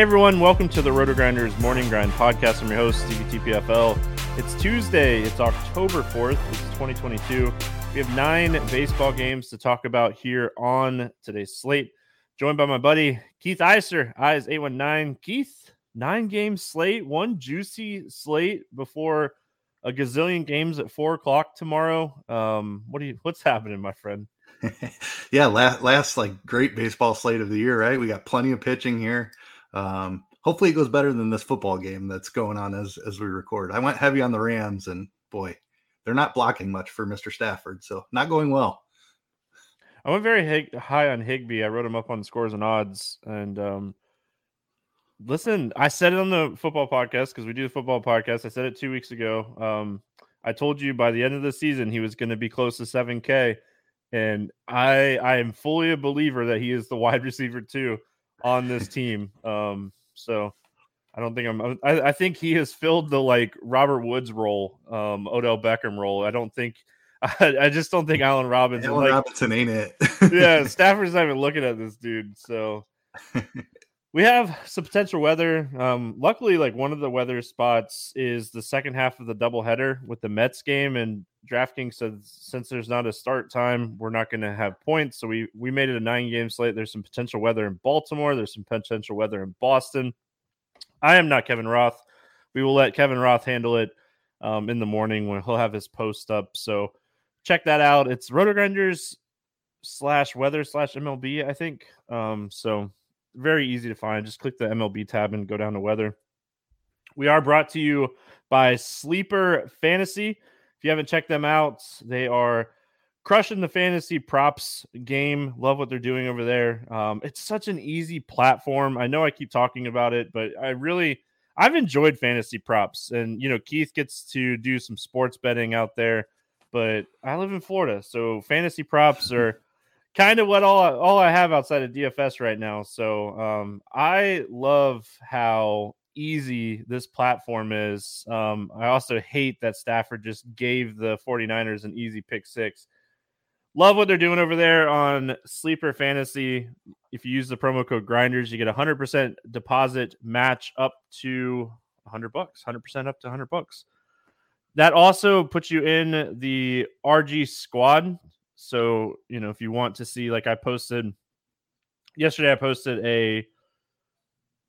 Hey everyone, welcome to the Roto Grinders Morning Grind podcast. I'm your host, Stevie TPFL. It's Tuesday, it's October 4th, it's 2022. We have nine baseball games to talk about here on today's slate. Joined by my buddy Keith Eiser, Eyes 819. Keith, nine game slate, one juicy slate before a gazillion games at four o'clock tomorrow. Um, what do you what's happening, my friend? yeah, last, last like great baseball slate of the year, right? We got plenty of pitching here. Um, hopefully, it goes better than this football game that's going on as as we record. I went heavy on the Rams, and boy, they're not blocking much for Mister Stafford, so not going well. I went very hig- high on Higbee. I wrote him up on scores and odds, and um, listen, I said it on the football podcast because we do the football podcast. I said it two weeks ago. Um, I told you by the end of the season he was going to be close to seven K, and I I am fully a believer that he is the wide receiver too on this team. Um, so I don't think I'm. I, I, think he has filled the like Robert Woods role, um, Odell Beckham role. I don't think. I, I just don't think Allen Robinson. Allen like, Robinson ain't it. yeah, Stafford's not even looking at this dude. So we have some potential weather. Um, luckily, like one of the weather spots is the second half of the doubleheader with the Mets game, and DraftKings said since there's not a start time, we're not going to have points. So we we made it a nine game slate. There's some potential weather in Baltimore. There's some potential weather in Boston. I am not Kevin Roth. We will let Kevin Roth handle it um, in the morning when he'll have his post up. So check that out. It's RotoGrinders slash weather slash MLB, I think. Um, so very easy to find. Just click the MLB tab and go down to weather. We are brought to you by Sleeper Fantasy. If you haven't checked them out, they are crushing the fantasy props game. Love what they're doing over there. Um, it's such an easy platform. I know I keep talking about it, but I really I've enjoyed fantasy props, and you know Keith gets to do some sports betting out there. But I live in Florida, so fantasy props are kind of what all all I have outside of DFS right now. So um, I love how easy this platform is. Um, I also hate that Stafford just gave the 49ers an easy pick six. Love what they're doing over there on Sleeper Fantasy. If you use the promo code Grinders, you get a 100% deposit match up to 100 bucks, 100% up to 100 bucks. That also puts you in the RG squad. So, you know, if you want to see, like I posted yesterday, I posted a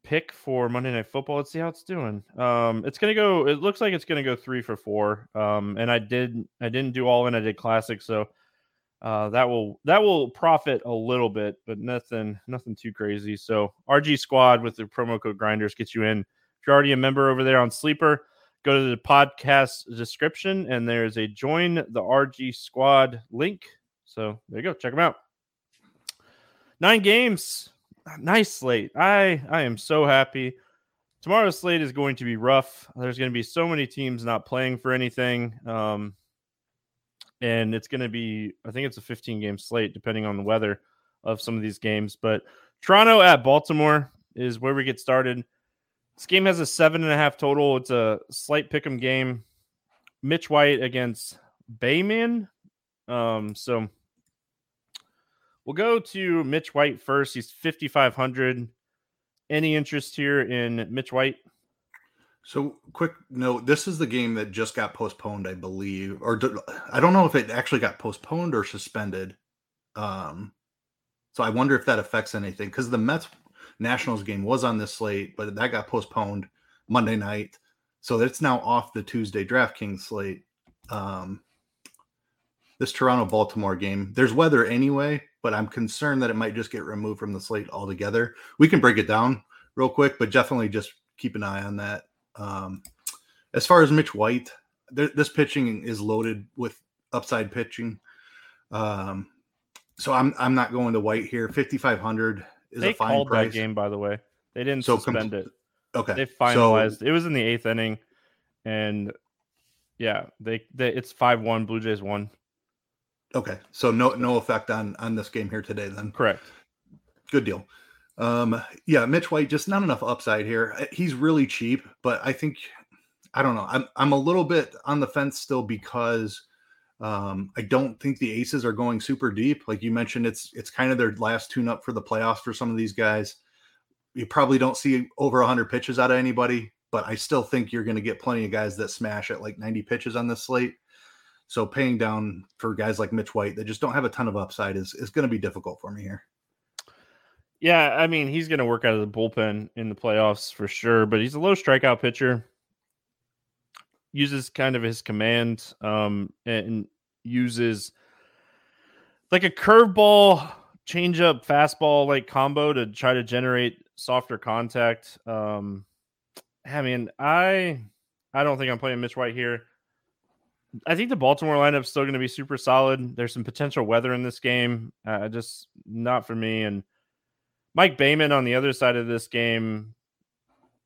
pick for Monday Night Football. Let's see how it's doing. Um, it's gonna go. It looks like it's gonna go three for four. Um, and I did. I didn't do all in. I did classic. So uh, that will that will profit a little bit, but nothing nothing too crazy. So RG Squad with the promo code Grinders gets you in. If you're already a member over there on Sleeper, go to the podcast description and there's a join the RG Squad link. So there you go. Check them out. Nine games, nice slate. I I am so happy. Tomorrow's slate is going to be rough. There's going to be so many teams not playing for anything. Um, and it's going to be i think it's a 15 game slate depending on the weather of some of these games but toronto at baltimore is where we get started this game has a seven and a half total it's a slight pick 'em game mitch white against baumann um so we'll go to mitch white first he's 5500 any interest here in mitch white so, quick note: this is the game that just got postponed, I believe, or I don't know if it actually got postponed or suspended. Um, so I wonder if that affects anything because the Mets Nationals game was on this slate, but that got postponed Monday night, so it's now off the Tuesday DraftKings slate. Um, this Toronto Baltimore game, there's weather anyway, but I'm concerned that it might just get removed from the slate altogether. We can break it down real quick, but definitely just keep an eye on that. Um, as far as Mitch White, th- this pitching is loaded with upside pitching. Um, so I'm I'm not going to White here. 5500 is they a fine called price. that game by the way. They didn't So suspend com- it. Okay. They finalized. So, it was in the eighth inning, and yeah, they, they it's five one. Blue Jays won. Okay. So no no effect on on this game here today then. Correct. Good deal. Um, yeah, Mitch White just not enough upside here. Uh, He's really cheap, but I think I don't know. I'm I'm a little bit on the fence still because um, I don't think the aces are going super deep. Like you mentioned, it's it's kind of their last tune up for the playoffs for some of these guys. You probably don't see over 100 pitches out of anybody, but I still think you're going to get plenty of guys that smash at like 90 pitches on this slate. So paying down for guys like Mitch White that just don't have a ton of upside is is going to be difficult for me here. Yeah, I mean he's going to work out of the bullpen in the playoffs for sure, but he's a low strikeout pitcher. Uses kind of his command, um, and uses like a curveball, changeup, fastball like combo to try to generate softer contact. Um, I mean, I I don't think I'm playing Mitch White here. I think the Baltimore lineup's still going to be super solid. There's some potential weather in this game. Uh, just not for me. And Mike Baumann on the other side of this game,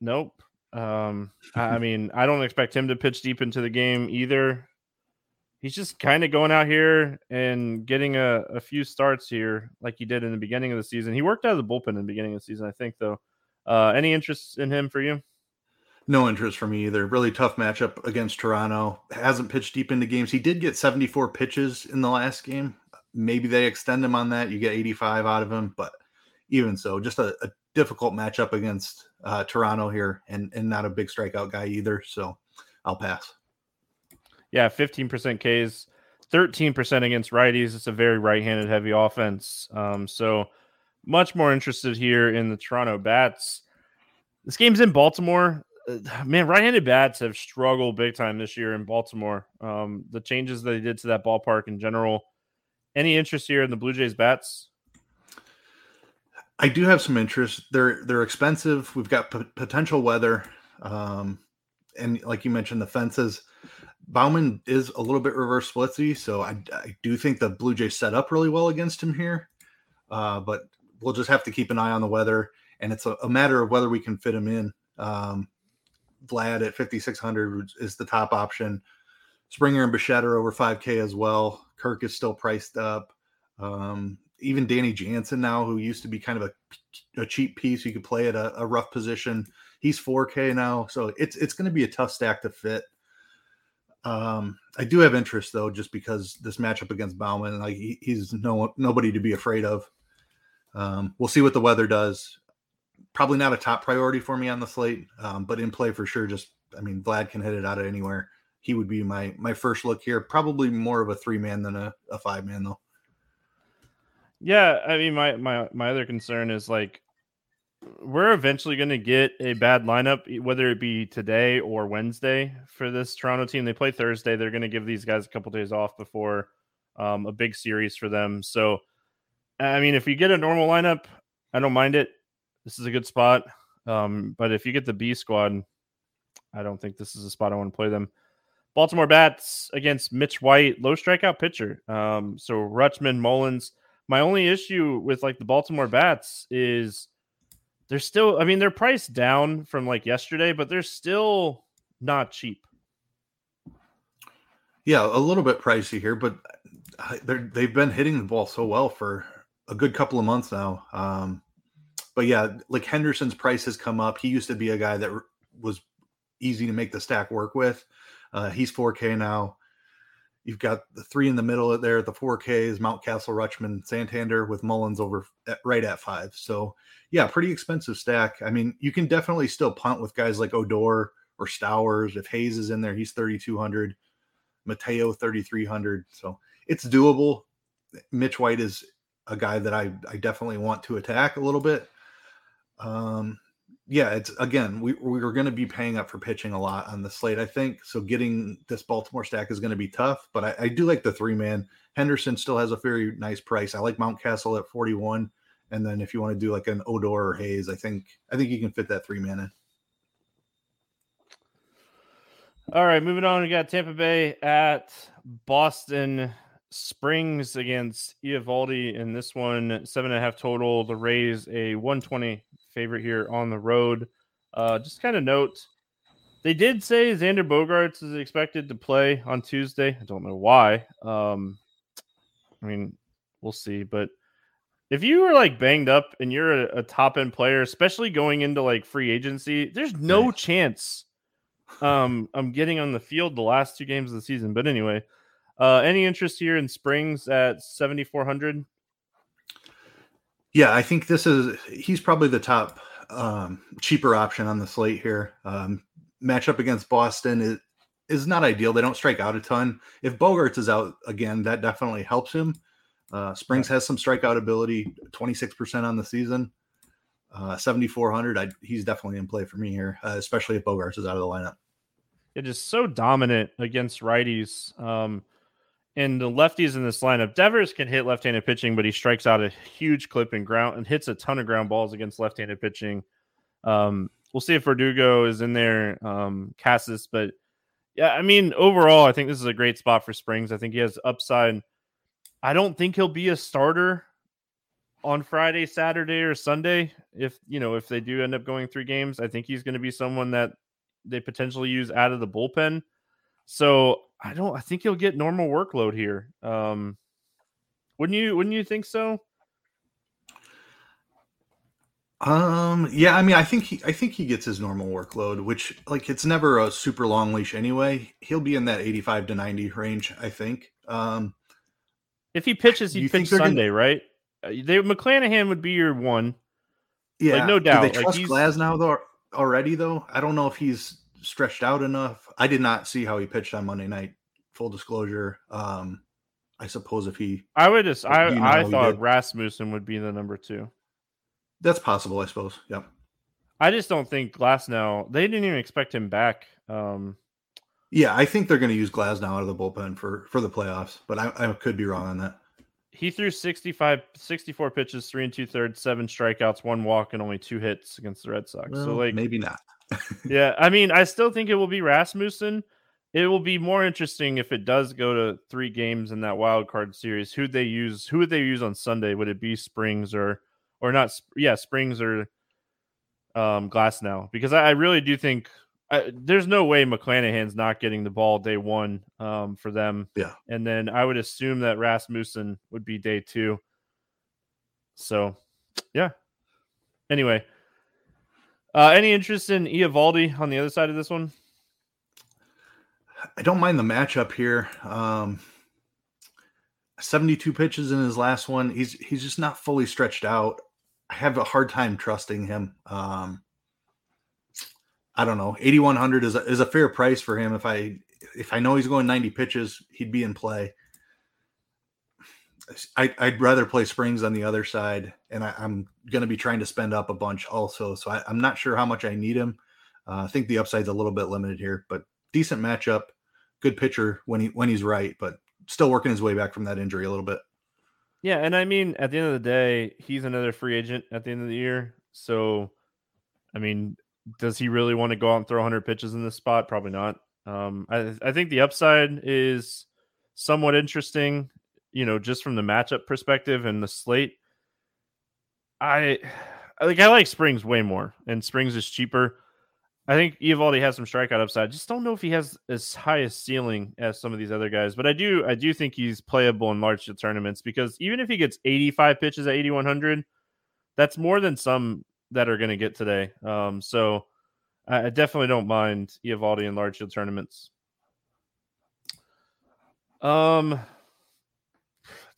nope. Um, I mean, I don't expect him to pitch deep into the game either. He's just kind of going out here and getting a, a few starts here, like he did in the beginning of the season. He worked out of the bullpen in the beginning of the season, I think, though. Uh, any interest in him for you? No interest for me either. Really tough matchup against Toronto. Hasn't pitched deep into games. He did get 74 pitches in the last game. Maybe they extend him on that. You get 85 out of him, but even so, just a, a difficult matchup against uh, Toronto here, and and not a big strikeout guy either. So I'll pass. Yeah, 15% Ks, 13% against righties. It's a very right handed heavy offense. Um, so much more interested here in the Toronto Bats. This game's in Baltimore. Man, right handed bats have struggled big time this year in Baltimore. Um, the changes that they did to that ballpark in general. Any interest here in the Blue Jays bats? I do have some interest. They're they're expensive. We've got p- potential weather, um, and like you mentioned, the fences. Baumann is a little bit reverse splitsy, so I, I do think the Blue Jays set up really well against him here. Uh, but we'll just have to keep an eye on the weather, and it's a, a matter of whether we can fit him in. Um, Vlad at 5600 is the top option. Springer and Bichette are over 5K as well. Kirk is still priced up. Um, even Danny Jansen now, who used to be kind of a, a cheap piece, you could play at a, a rough position. He's 4K now, so it's it's going to be a tough stack to fit. Um, I do have interest though, just because this matchup against Baumann, like he, he's no nobody to be afraid of. Um, we'll see what the weather does. Probably not a top priority for me on the slate, um, but in play for sure. Just I mean, Vlad can hit it out of anywhere. He would be my my first look here. Probably more of a three man than a, a five man though. Yeah, I mean, my my my other concern is like we're eventually going to get a bad lineup, whether it be today or Wednesday for this Toronto team. They play Thursday. They're going to give these guys a couple days off before um, a big series for them. So, I mean, if you get a normal lineup, I don't mind it. This is a good spot. Um, but if you get the B squad, I don't think this is a spot I want to play them. Baltimore bats against Mitch White, low strikeout pitcher. Um, so Rutschman, Mullins. My only issue with like the Baltimore bats is they're still, I mean, they're priced down from like yesterday, but they're still not cheap. Yeah, a little bit pricey here, but they're they've been hitting the ball so well for a good couple of months now. Um, but yeah, like Henderson's price has come up. He used to be a guy that was easy to make the stack work with. Uh, he's 4K now. You've got the three in the middle there. The 4K is Mountcastle, Rutschman, Santander with Mullins over at, right at five. So yeah, pretty expensive stack. I mean, you can definitely still punt with guys like Odor or Stowers. If Hays is in there, he's 3,200. Mateo 3,300. So it's doable. Mitch White is a guy that I, I definitely want to attack a little bit. Um, yeah, it's again, we, we are going to be paying up for pitching a lot on the slate, I think. So getting this Baltimore stack is going to be tough, but I, I do like the three man. Henderson still has a very nice price. I like Mountcastle at 41. And then if you want to do like an Odor or Hays, I think I think you can fit that three man in. All right, moving on. We got Tampa Bay at Boston Springs against Eovaldi in this one, seven and a half total. The Rays a 120 favorite here on the road. Uh, just kind of note, they did say Xander Bogaerts is expected to play on Tuesday. I don't know why. Um, I mean, we'll see. But if you were like banged up and you're a, a top end player, especially going into like free agency, there's no right. chance um I'm getting on the field the last two games of the season. But anyway, uh, any interest here in Springs at 7,400? Yeah, I think this is he's probably the top um, cheaper option on the slate here. Um, matchup against Boston is is not ideal. They don't strike out a ton. If Bogaerts is out again, that definitely helps him. Uh, Springs has some strikeout ability, 26% on the season. Uh, 7,400. he's definitely in play for me here, uh, especially if Bogaerts is out of the lineup. It is so dominant against righties. Um, and the lefties in this lineup, Devers can hit left-handed pitching, but he strikes out a huge clip and ground and hits a ton of ground balls against left-handed pitching. Um, we'll see if Verdugo is in there, um, Casas, but yeah, I mean, overall, I think this is a great spot for Springs. I think he has upside. I don't think he'll be a starter on Friday, Saturday, or Sunday. If you know, if they do end up going three games, I think he's going to be someone that they potentially use out of the bullpen. So I don't. I think he'll get normal workload here. Um, wouldn't you? Wouldn't you think so? Um. Yeah. I mean, I think he. I think he gets his normal workload, which like it's never a super long leash anyway. He'll be in that eighty-five to ninety range. I think. Um. If he pitches, he pitch Sunday, gonna... right? Uh, they McClanahan would be your one. Yeah, like, no doubt. Do they trust like, Glasnow though already though? I don't know if he's stretched out enough. I did not see how he pitched on Monday night. Full disclosure. Um, I suppose if he, I would just, I, you know I thought Rasmussen would be the number two. That's possible, I suppose. Yep. I just don't think Glasnow. They didn't even expect him back. Um, yeah, I think they're going to use Glasnow out of the bullpen for for the playoffs, but I, I could be wrong on that. He threw 65, 64 pitches, three and two thirds, seven strikeouts, one walk, and only two hits against the Red Sox. Well, so like maybe not yeah, I mean, I still think it will be Rasmussen. It will be more interesting if it does go to three games in that wild card series. Who they use? Who would they use on Sunday? Would it be Springs or or not? Yeah, Springs or um, Glasnow? Because I, I really do think I, there's no way McClanahan's not getting the ball day one um, for them. Yeah, and then I would assume that Rasmussen would be day two. So, yeah. Anyway, Uh, any interest in Eovaldi on the other side of this one? I don't mind the matchup here. Um, 72 pitches in his last one. He's he's just not fully stretched out. I have a hard time trusting him. Um, I don't know. 8100 is a, is a fair price for him. If I if I know he's going 90 pitches, he'd be in play. I, would rather play Springs on the other side, and I, am going to be trying to spend up a bunch also. So I, am not sure how much I need him. Uh, I think the upside's a little bit limited here, but decent matchup, good pitcher when he when he's right, but still working his way back from that injury a little bit. Yeah, and I mean, at the end of the day, he's another free agent at the end of the year. So, I mean, does he really want to go out and throw 100 pitches in this spot? Probably not. Um, I, I think the upside is somewhat interesting, you know, just from the matchup perspective and the slate. I like I like Springs way more, and Springs is cheaper. I think Eovaldi has some strikeout upside. Just don't know if he has as high a ceiling as some of these other guys. But I do, I do think he's playable in large field tournaments because even if he gets 85 pitches at 8100, that's more than some that are going to get today. Um, so I, I definitely don't mind Eovaldi in large field tournaments. Um,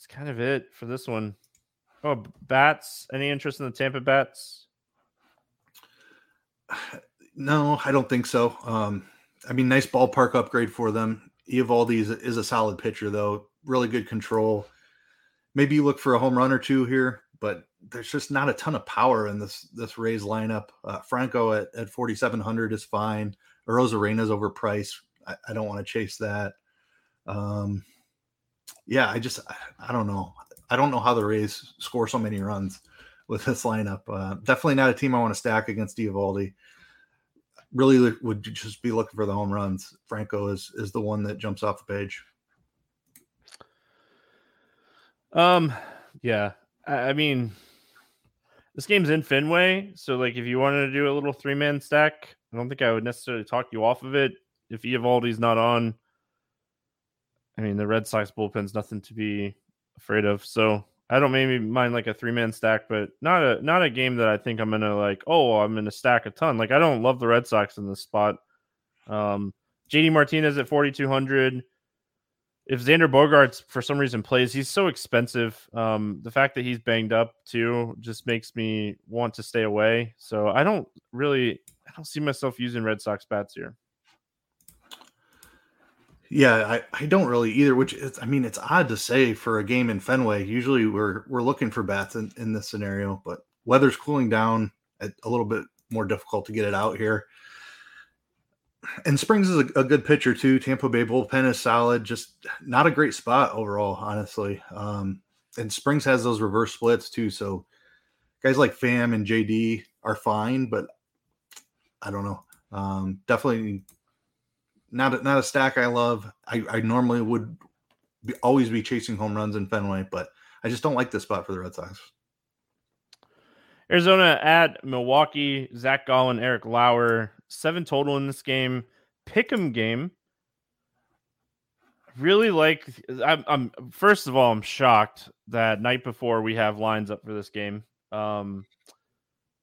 kind of it for this one. Oh, bats. Any interest in the Tampa bats? No, I don't think so. Um, I mean, nice ballpark upgrade for them. Eovaldi is, is a solid pitcher, though. Really good control. Maybe you look for a home run or two here, but there's just not a ton of power in this this Rays lineup. Uh, Franco at, at 4,700 is fine. Arena's overpriced. I, I don't want to chase that. Um, yeah, I just I, don't know. I don't know how the Rays score so many runs with this lineup. Uh, definitely not a team I want to stack against Eovaldi really would just be looking for the home runs. Franco is is the one that jumps off the page. Um, yeah, I, I mean, this game's in Fenway, so like if you wanted to do a little three man stack, I don't think I would necessarily talk you off of it. If Eovaldi's not on, I mean, the Red Sox bullpen's nothing to be afraid of. So I don't maybe mind like a three man stack, but not a not a game that I think I'm gonna like. Oh, I'm gonna stack a ton. Like I don't love the Red Sox in this spot. Um, JD Martinez at 4200. If Xander Bogaerts for some reason plays, he's so expensive. Um, the fact that he's banged up too just makes me want to stay away. So I don't really, I don't see myself using Red Sox bats here. Yeah, I, I don't really either. Which is, I mean, it's odd to say for a game in Fenway. Usually, we're we're looking for bats in, in this scenario, but weather's cooling down. A little bit more difficult to get it out here. And Springs is a, a, good pitcher too. Tampa Bay bullpen is solid. Just not a great spot overall, honestly. Um, and Springs has those reverse splits too. So guys like Pham and JD are fine, but I don't know. Um, definitely not a, not a stack I love. I, I normally would be, always be chasing home runs in Fenway, but I just don't like this spot for the Red Sox. Arizona at Milwaukee. Zach Gallen, Eric Lauer, seven total in this game. Pick'em game. Really like. I'm, I'm. First of all, I'm shocked that night before we have lines up for this game. Um,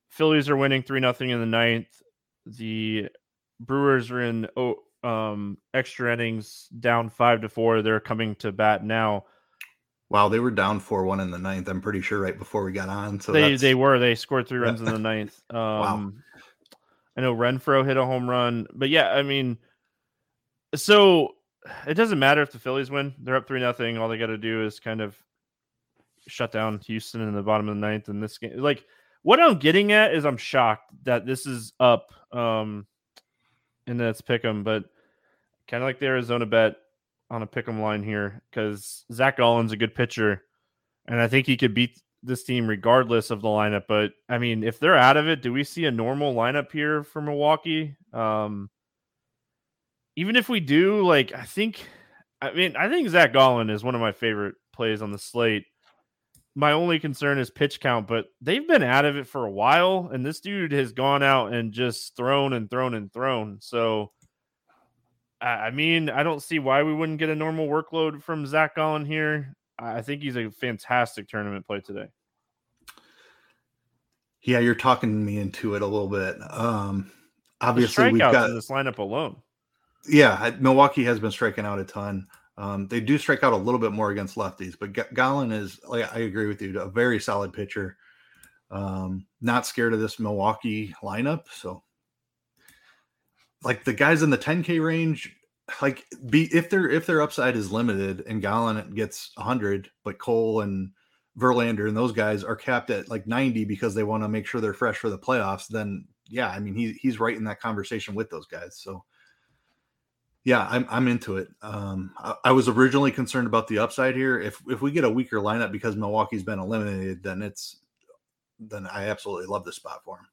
Phillies are winning three nothing in the ninth. The Brewers are in oh, um, extra innings down five to four. They're coming to bat now. Wow, they were down four one in the ninth. I'm pretty sure right before we got on. So they they were they scored three runs in the ninth. Um, wow. I know Renfroe hit a home run, but yeah, I mean, so it doesn't matter if the Phillies win. They're up three nothing. All they got to do is kind of shut down Houston in the bottom of the ninth in this game. Like what I'm getting at is I'm shocked that this is up. Um, and that's pick them, but kind of like the Arizona bet on a pick 'em line here because Zach Gallen's a good pitcher, and I think he could beat this team regardless of the lineup. But I mean, if they're out of it, do we see a normal lineup here for Milwaukee? Um, even if we do, like, I think, I mean, I think Zach Gallen is one of my favorite plays on the slate. My only concern is pitch count, but they've been out of it for a while, and this dude has gone out and just thrown and thrown and thrown. So I mean, I don't see why we wouldn't get a normal workload from Zach Gallen here. I think he's a fantastic tournament play today. Yeah, you're talking me into it a little bit. Um, obviously, we've got this lineup alone. Yeah, Milwaukee has been striking out a ton. Um, they do strike out a little bit more against lefties, but Gallen is like I agree with you, a very solid pitcher. Um, not scared of this Milwaukee lineup. So, like the guys in the 10K range, like be if their if their upside is limited and Gallen gets 100, but Cole and Verlander and those guys are capped at like 90 because they want to make sure they're fresh for the playoffs, then yeah, I mean he he's right in that conversation with those guys. So yeah, I'm I'm into it. Um, I, I, was originally concerned about the upside here. If if we get a weaker lineup because Milwaukee's been eliminated, then it's then I absolutely love this spot for him.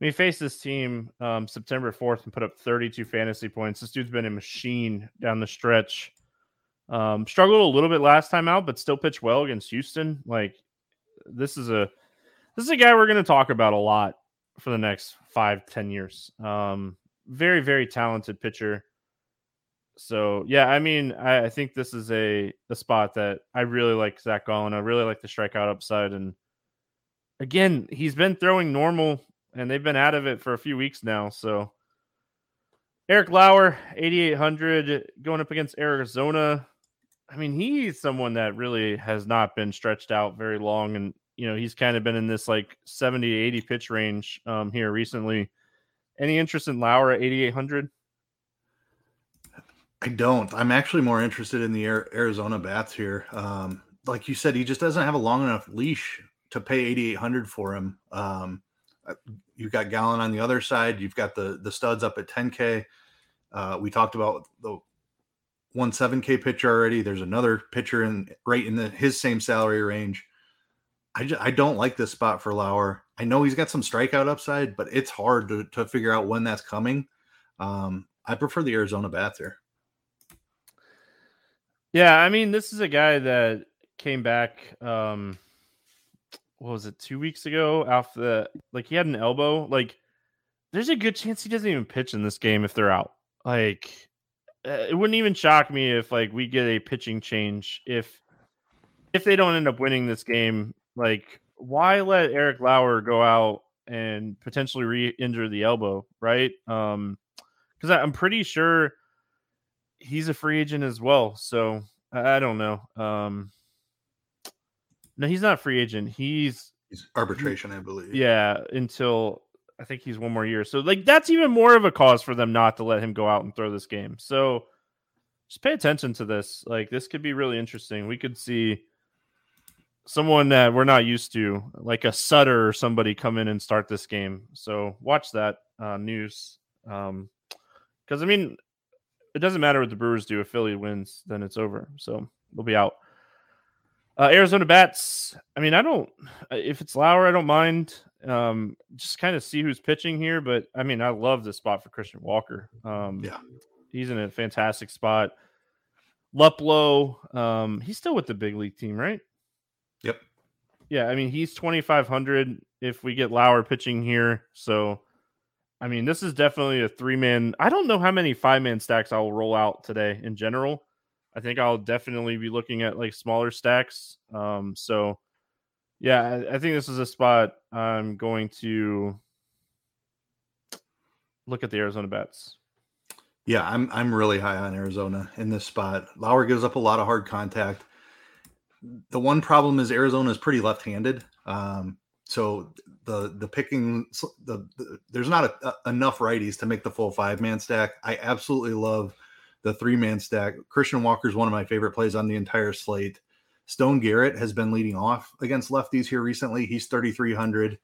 We faced this team um, September 4th and put up 32 fantasy points. This dude's been a machine down the stretch. Um, struggled a little bit last time out, but still pitched well against Houston. Like this is a this is a guy we're going to talk about a lot for the next five ten years. Um, very very talented pitcher so yeah, I mean, I, I, think this is a a spot that I really like Zach Gallen. I really like the strikeout upside, and again, he's been throwing normal, and they've been out of it for a few weeks now. So Eric Lauer, eighty eight hundred, going up against Arizona. I mean, he's someone that really has not been stretched out very long, and you know, he's kind of been in this like 70 80 pitch range um, here recently. Any interest in Lauer at eighty eight hundred? I don't. I'm actually more interested in the Arizona bats here. Um, like you said, he just doesn't have a long enough leash to pay 8,800 for him. Um, you've got Gallen on the other side. You've got the the studs up at 10K. Uh, we talked about the one 7K pitcher already. There's another pitcher in right in the his same salary range. I just, I don't like this spot for Lauer. I know he's got some strikeout upside, but it's hard to, to figure out when that's coming. Um, I prefer the Arizona bats here. Yeah, I mean, this is a guy that came back. Um, what was it? Two weeks ago, after the like he had an elbow. Like, there's a good chance he doesn't even pitch in this game if they're out. Like, uh, it wouldn't even shock me if like we get a pitching change if if they don't end up winning this game. Like, why let Eric Lauer go out and potentially re-injure the elbow? Right? Um, because I'm pretty sure he's a free agent as well. So I don't know. Um, no, he's not free agent. He's, he's arbitration, I believe. Yeah, until I think he's one more year. So like that's even more of a cause for them not to let him go out and throw this game. So just pay attention to this. Like this could be really interesting. We could see someone that we're not used to, like a Suter or somebody, come in and start this game. So watch that uh, news. Um, because I mean, it doesn't matter what the Brewers do. If Philly wins, then it's over. So they'll be out. Uh, Arizona bats. I mean, I don't. If it's Lauer, I don't mind. Um, just kind of see who's pitching here. But I mean, I love this spot for Christian Walker. Um, yeah, he's in a fantastic spot. Luplow, um, he's still with the big league team, right? Yep. Yeah, I mean, he's twenty five hundred if we get Lauer pitching here. So I mean, this is definitely a three man. I don't know how many five man stacks I will roll out today in general. I think I'll definitely be looking at like smaller stacks. Um, so yeah, I, I think this is a spot I'm going to look at the Arizona bets. Yeah, I'm I'm really high on Arizona in this spot. Lauer gives up a lot of hard contact. The one problem is Arizona is pretty left-handed. Um, so the the picking the, the there's not a, a, enough righties to make the full five man stack. I absolutely love the three man stack. Christian Walker is one of my favorite plays on the entire slate. Stone Garrett has been leading off against lefties here recently. He's 3,300.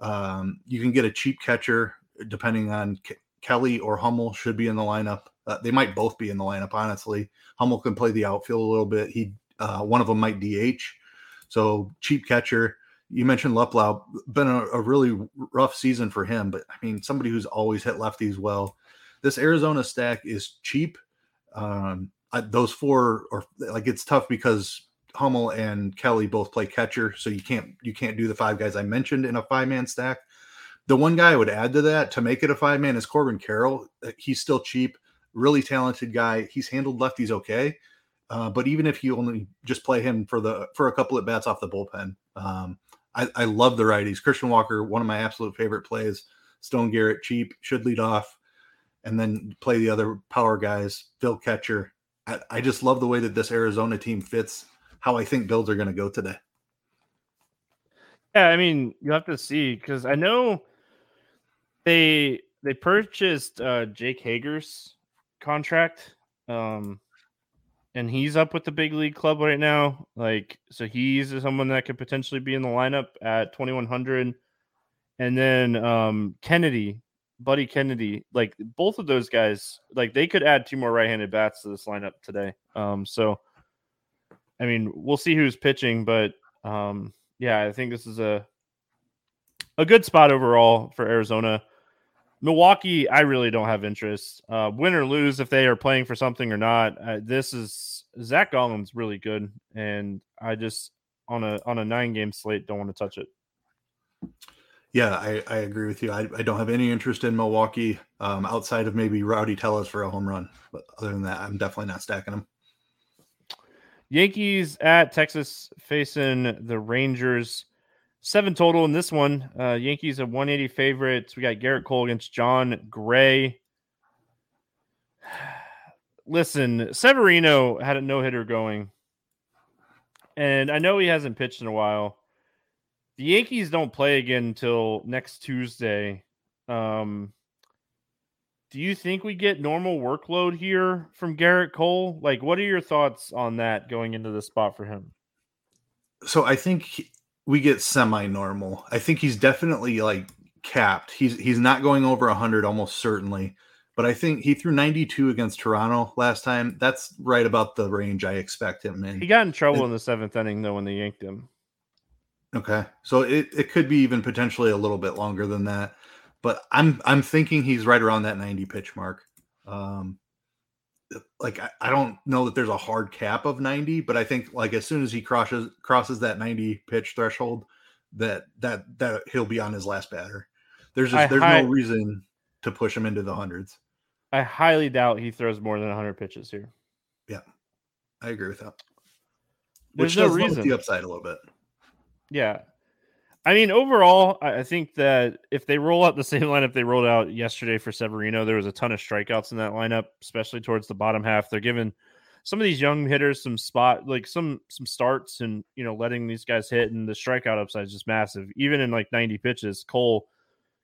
Um, you can get a cheap catcher depending on Kelly or Hummel should be in the lineup. Uh, they might both be in the lineup, honestly. Hummel can play the outfield a little bit. He uh, one of them might DH. So cheap catcher you mentioned Luplow, been a, a, really rough season for him, but I mean, somebody who's always hit lefties well. This Arizona stack is cheap. Um, I, those four are like it's tough because Hummel and Kelly both play catcher, so you can't you can't do the five guys I mentioned in a five man stack. The one guy I would add to that to make it a five man is Corbin Carroll. Uh, he's still cheap, really talented guy. He's handled lefties okay, uh, but even if you only just play him for the for a couple of bats off the bullpen, um, I, I love the righties. Christian Walker, one of my absolute favorite plays. Stone Garrett, cheap, should lead off, and then play the other power guys. Phil Catcher. I, I just love the way that this Arizona team fits how I think builds are going to go today. Yeah, I mean, you have to see because I know they they purchased uh, Jake Hager's contract, um, and he's up with the big league club right now. Like, so he's someone that could potentially be in the lineup at twenty one hundred, and then um, Kennedy, Buddy Kennedy, like both of those guys, like they could add two more right handed bats to this lineup today. Um, so, I mean, we'll see who's pitching, but um, yeah, I think this is a a good spot overall for Arizona. Milwaukee, I really don't have interest. Uh, win or lose, if they are playing for something or not, uh, this is Zach Gallen's really good, and I just on a on a nine game slate don't want to touch it. Yeah, I, I agree with you. I, I don't have any interest in Milwaukee um, outside of maybe Rowdy Tellez for a home run, but other than that, I'm definitely not stacking them. Yankees at Texas facing the Rangers. Seven total in this one. Uh, Yankees are 180 favorites. We got Gerrit Cole against Jon Gray. Listen, Severino had a no hitter going. And I know he hasn't pitched in a while. The Yankees don't play again until next Tuesday. Um, do you think we get normal workload here from Gerrit Cole? Like, what are your thoughts on that going into the spot for him? So I think we get semi-normal. I think he's definitely like capped. He's he's not going over 100 almost certainly. But I think he threw 92 against Toronto last time. That's right about the range I expect him in. He got in trouble it, in the seventh inning though when they yanked him. Okay, so it, it could be even potentially a little bit longer than that but I'm I'm thinking he's right around that 90 pitch mark. Um, like I, I, don't know that there's a hard cap of 90, but I think like as soon as he crosses crosses that 90 pitch threshold, that that that he'll be on his last batter. There's just I there's no reason to push him into the hundreds. I highly doubt he throws more than 100 pitches here. Yeah, I agree with that. There's Which no reason the upside a little bit. Yeah, I mean, overall, I think that if they roll out the same lineup they rolled out yesterday for Severino, there was a ton of strikeouts in that lineup, especially towards the bottom half. They're giving some of these young hitters some spot, like some some starts, and you know, letting these guys hit, and the strikeout upside is just massive. Even in like 90 pitches, Cole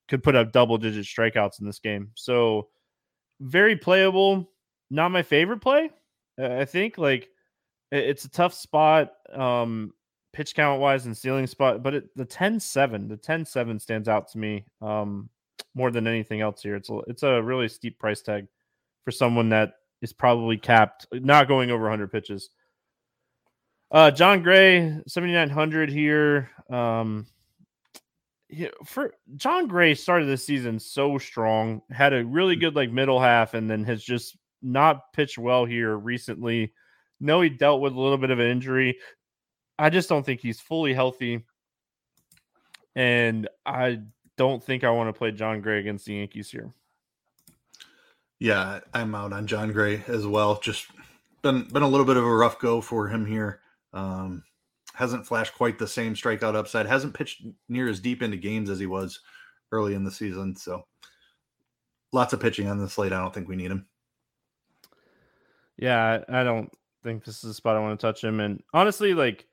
could put up double digit strikeouts in this game. So very playable. Not my favorite play. I think like it's a tough spot. Um, pitch count wise and ceiling spot, but it, the 10 7, the 10 7 stands out to me um, more than anything else here. It's a, it's a really steep price tag for someone that is probably capped, not going over 100 pitches. Uh, Jon Gray, 7,900 here. Um, yeah, for Jon Gray started this season so strong, had a really good like middle half, and then has just not pitched well here recently. No, he dealt with a little bit of an injury. I just don't think he's fully healthy. And I don't think I want to play Jon Gray against the Yankees here. Yeah, I'm out on Jon Gray as well. Just been been a little bit of a rough go for him here. Um, hasn't flashed quite the same strikeout upside. Hasn't pitched near as deep into games as he was early in the season. So lots of pitching on the slate. I don't think we need him. Yeah, I don't think this is the spot I want to touch him. And honestly, like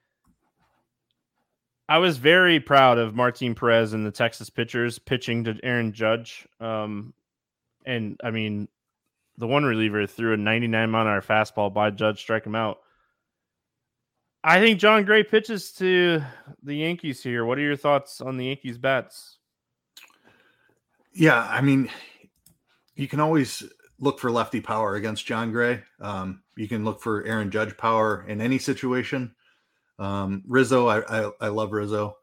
I was very proud of Martin Perez and the Texas pitchers pitching to Aaron Judge. Um, and I mean, the one reliever threw a 99 mile an hour fastball by Judge, strike him out. I think Jon Gray pitches to the Yankees here. What are your thoughts on the Yankees bats? Yeah, I mean, you can always look for lefty power against Jon Gray. Um, you can look for Aaron Judge power in any situation. Um, Rizzo, I, I, I love Rizzo.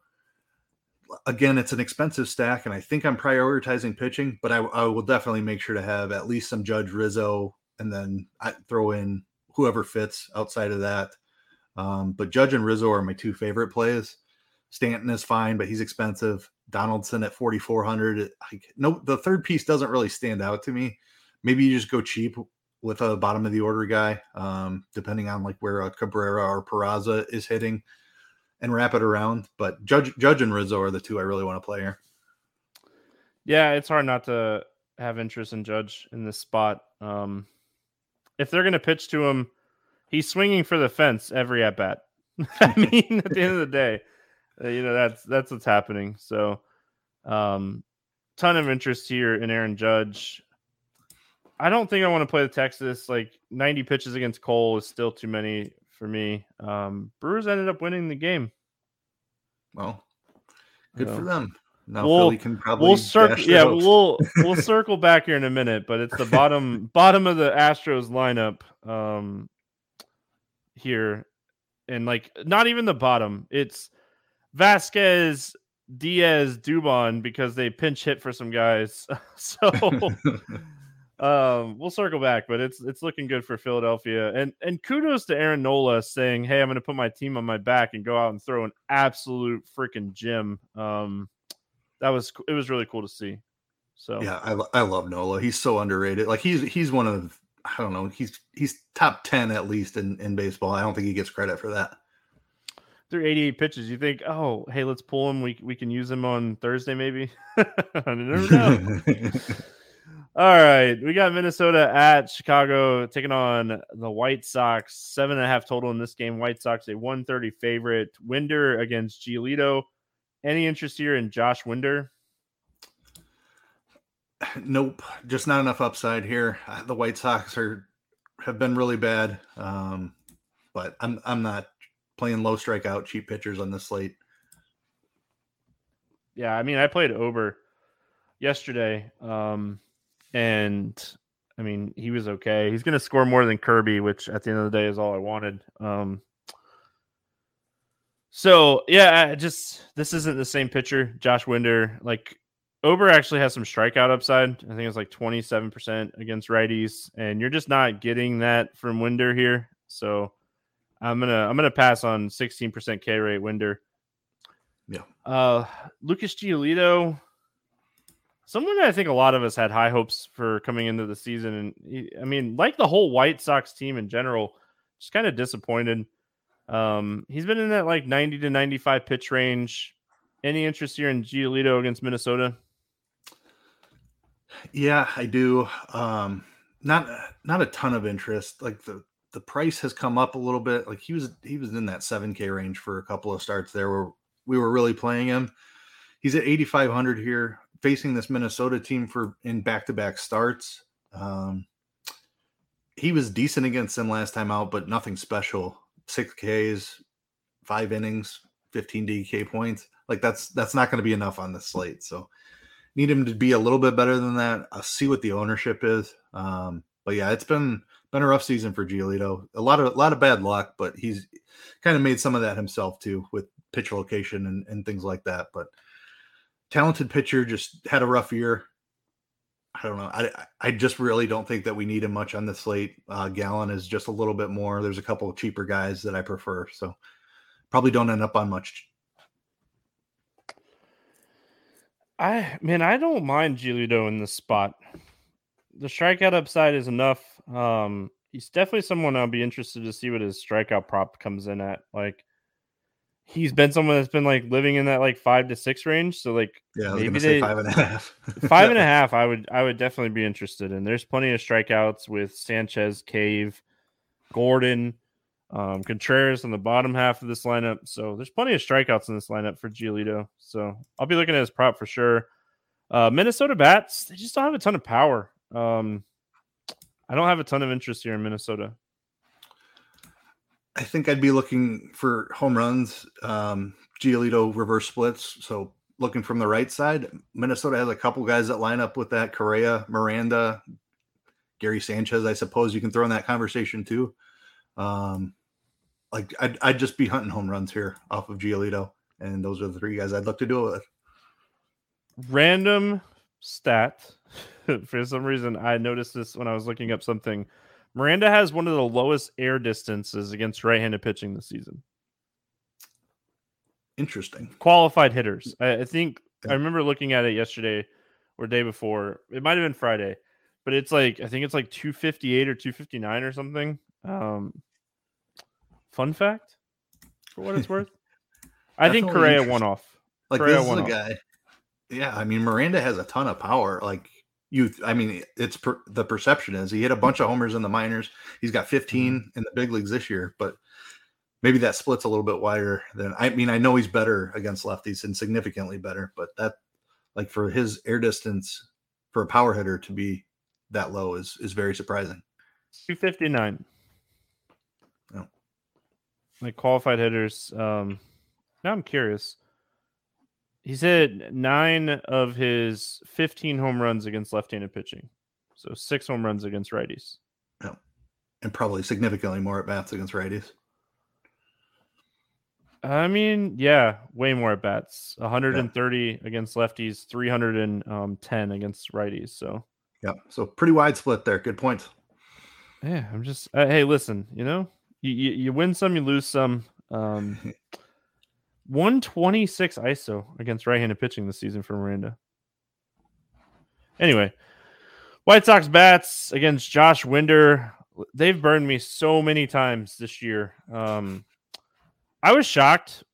Again, it's an expensive stack, and I think I'm prioritizing pitching, but I, I will definitely make sure to have at least some Judge Rizzo, and then I throw in whoever fits outside of that. Um, but Judge and Rizzo are my two favorite plays. Stanton is fine, but he's expensive. Donaldson at 4,400. no, the third piece doesn't really stand out to me. Maybe you just go cheap with a bottom of the order guy, um, depending on like where a Cabrera or Peraza is hitting. and wrap it around. But Judge Judge and Rizzo are the two I really want to play here. Yeah, it's hard not to have interest in Judge in this spot. Um, if they're going to pitch to him, he's swinging for the fence every at bat. I mean, at the end of the day, uh, you know that's that's what's happening. So, um, ton of interest here in Aaron Judge. I don't think I want to play the Texas. Like 90 pitches against Cole is still too many for me. Um, Brewers ended up winning the game. Well, good So, for them. Now We'll- Philly can probably We'll circle. Yeah, hopes. we'll we'll circle back here in a minute, but it's the bottom bottom of the Astros lineup um here, and like not even the bottom. It's Vazquez, Diaz, Dubon because they pinch hit for some guys. so um we'll circle back, but it's it's looking good for Philadelphia. And and kudos to Aaron Nola saying, "Hey, I'm going to put my team on my back and go out and throw an absolute freaking gym." Um that was it was really cool to see. So yeah, I, I love Nola. He's so underrated. Like he's he's one of I don't know. He's he's top ten at least in in baseball. I don't think he gets credit for that. through 88 pitches, you think, "Oh, hey, let's pull him. We we can use him on Thursday maybe." I never know. All right, we got Minnesota at Chicago taking on the White Sox. Seven and a half total in this game. White Sox a 130 favorite. Winder against Giolito. Any interest here in Josh Winder? nope, just not enough upside here. Uh, The White Sox are have been really bad, um, but I'm I'm not playing low strikeout cheap pitchers on this slate. Yeah, I mean, I played Ober yesterday, um, and I mean, he was okay. He's going to score more than Kirby, which at the end of the day is all I wanted. Um, so yeah, I just this isn't the same pitcher. Josh Winder, like Ober, actually has some strikeout upside. I think it's like twenty seven percent against righties, and you're just not getting that from Winder here. So I'm gonna I'm gonna pass on sixteen percent K rate Winder. Yeah. Uh, Lucas Giolito, someone I think a lot of us had high hopes for coming into the season, and he, I mean, like the whole White Sox team in general, just kind of disappointed. Um, he's been in that like 90 to 95 pitch range. Any interest here in Giolito against Minnesota? Yeah, I do. Um, not not a ton of interest. Like the the price has come up a little bit. Like he was he was in that 7K range for a couple of starts there where we were really playing him. He's at 8500 here facing this Minnesota team for in back-to-back starts. Um, he was decent against them last time out, but nothing special. 6 Ks, 5 innings, 15 DK points. Like that's that's not going to be enough on the slate. So need him to be a little bit better than that. I'll see what the ownership is. Um, but yeah, it's been been a rough season for Giolito. A lot of a lot of bad luck, but he's kind of made some of that himself too with pitch location and, and things like that. But talented pitcher just had a rough year. I don't know. I I just really don't think that we need him much on the slate. Uh, Gallen is just a little bit more. There's a couple of cheaper guys that I prefer, so probably don't end up on much. I man, I don't mind Giolito in this spot. The strikeout upside is enough. Um, he's definitely someone I'll be interested to see what his strikeout prop comes in at. Like, he's been someone that's been like living in that like five to six range. So like Yeah, Maybe they- five and a half. five and a half, I would I would definitely be interested in. There's plenty of strikeouts with Sanchez, Cave, Gordon, um, Contreras on the bottom half of this lineup. So there's plenty of strikeouts in this lineup for Giolito. So I'll be looking at his prop for sure. Uh, Minnesota bats, they just don't have a ton of power. Um, I don't have a ton of interest here in Minnesota. I think I'd be looking for home runs, um, Giolito reverse splits. So looking from the right side, Minnesota has a couple guys that line up with that. Correa, Miranda, Gary Sanchez. I suppose you can throw in that conversation too. Um, like I'd, I'd just be hunting home runs here off of Giolito, and those are the three guys I'd look to do it with. Random stat. for some reason, I noticed this when I was looking up something. Miranda has one of the lowest air distances against right-handed pitching this season. Interesting. Qualified hitters. I, I think I remember looking at it yesterday or day before. It might have been Friday, but it's like I think it's like 258 or 259 or something. Um, fun fact, for what it's worth. I think Correa won off. Like Correa this is a guy. Yeah, I mean Miranda has a ton of power. Like you, I mean it's per, the perception is he hit a bunch of homers in the minors. He's got 15 Mm-hmm. in the big leagues this year, but maybe that splits a little bit wider than I mean. I know he's better against lefties and significantly better, but that like for his air distance for a power hitter to be that low is is very surprising. 259. Oh. Like qualified hitters. Um, now I'm curious. He's hit nine of his 15 home runs against left handed pitching. So six home runs against righties. Yeah, and probably significantly more at bats against righties. I mean, yeah, way more at bats. 130 against lefties, 310 against righties. So, Yeah. So pretty wide split there. Good point. yeah, I'm just, uh, hey, listen, you know, you, you, you win some, you lose some. Um, 126 ISO against right handed pitching this season for Miranda. Anyway, White Sox bats against Josh Winder. They've burned me so many times this year. Um, I was shocked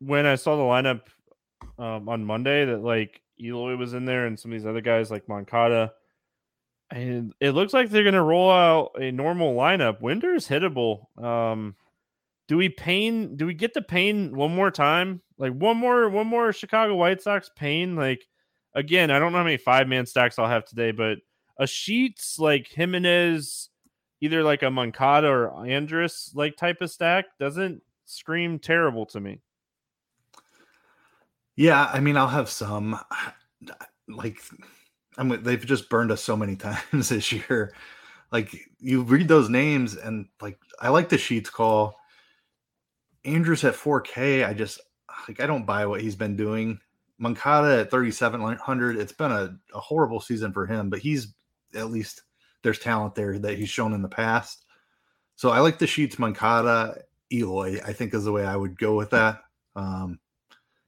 when I saw the lineup um, on Monday that like Eloy was in there and some of these other guys like Moncada. And it looks like they're going to roll out a normal lineup. Winder's hittable. Um, do we pain? Do we get the pain one more time? Like one more, one more Chicago White Sox pain? Like again, I don't know how many five man stacks I'll have today, but a sheets like Jimenez, either like a Moncada or Andrus like type of stack doesn't scream terrible to me. Yeah, I mean, I'll have some. Like, I mean, they've just burned us so many times this year. Like, you read those names, and like, I like the Sheets call. Andrus at 4K. I just like, I don't buy what he's been doing. Moncada at 3,700. It's been a, a horrible season for him, but he's at least there's talent there that he's shown in the past. So I like the Sheets, Moncada, Eloy. I think is the way I would go with that. Um,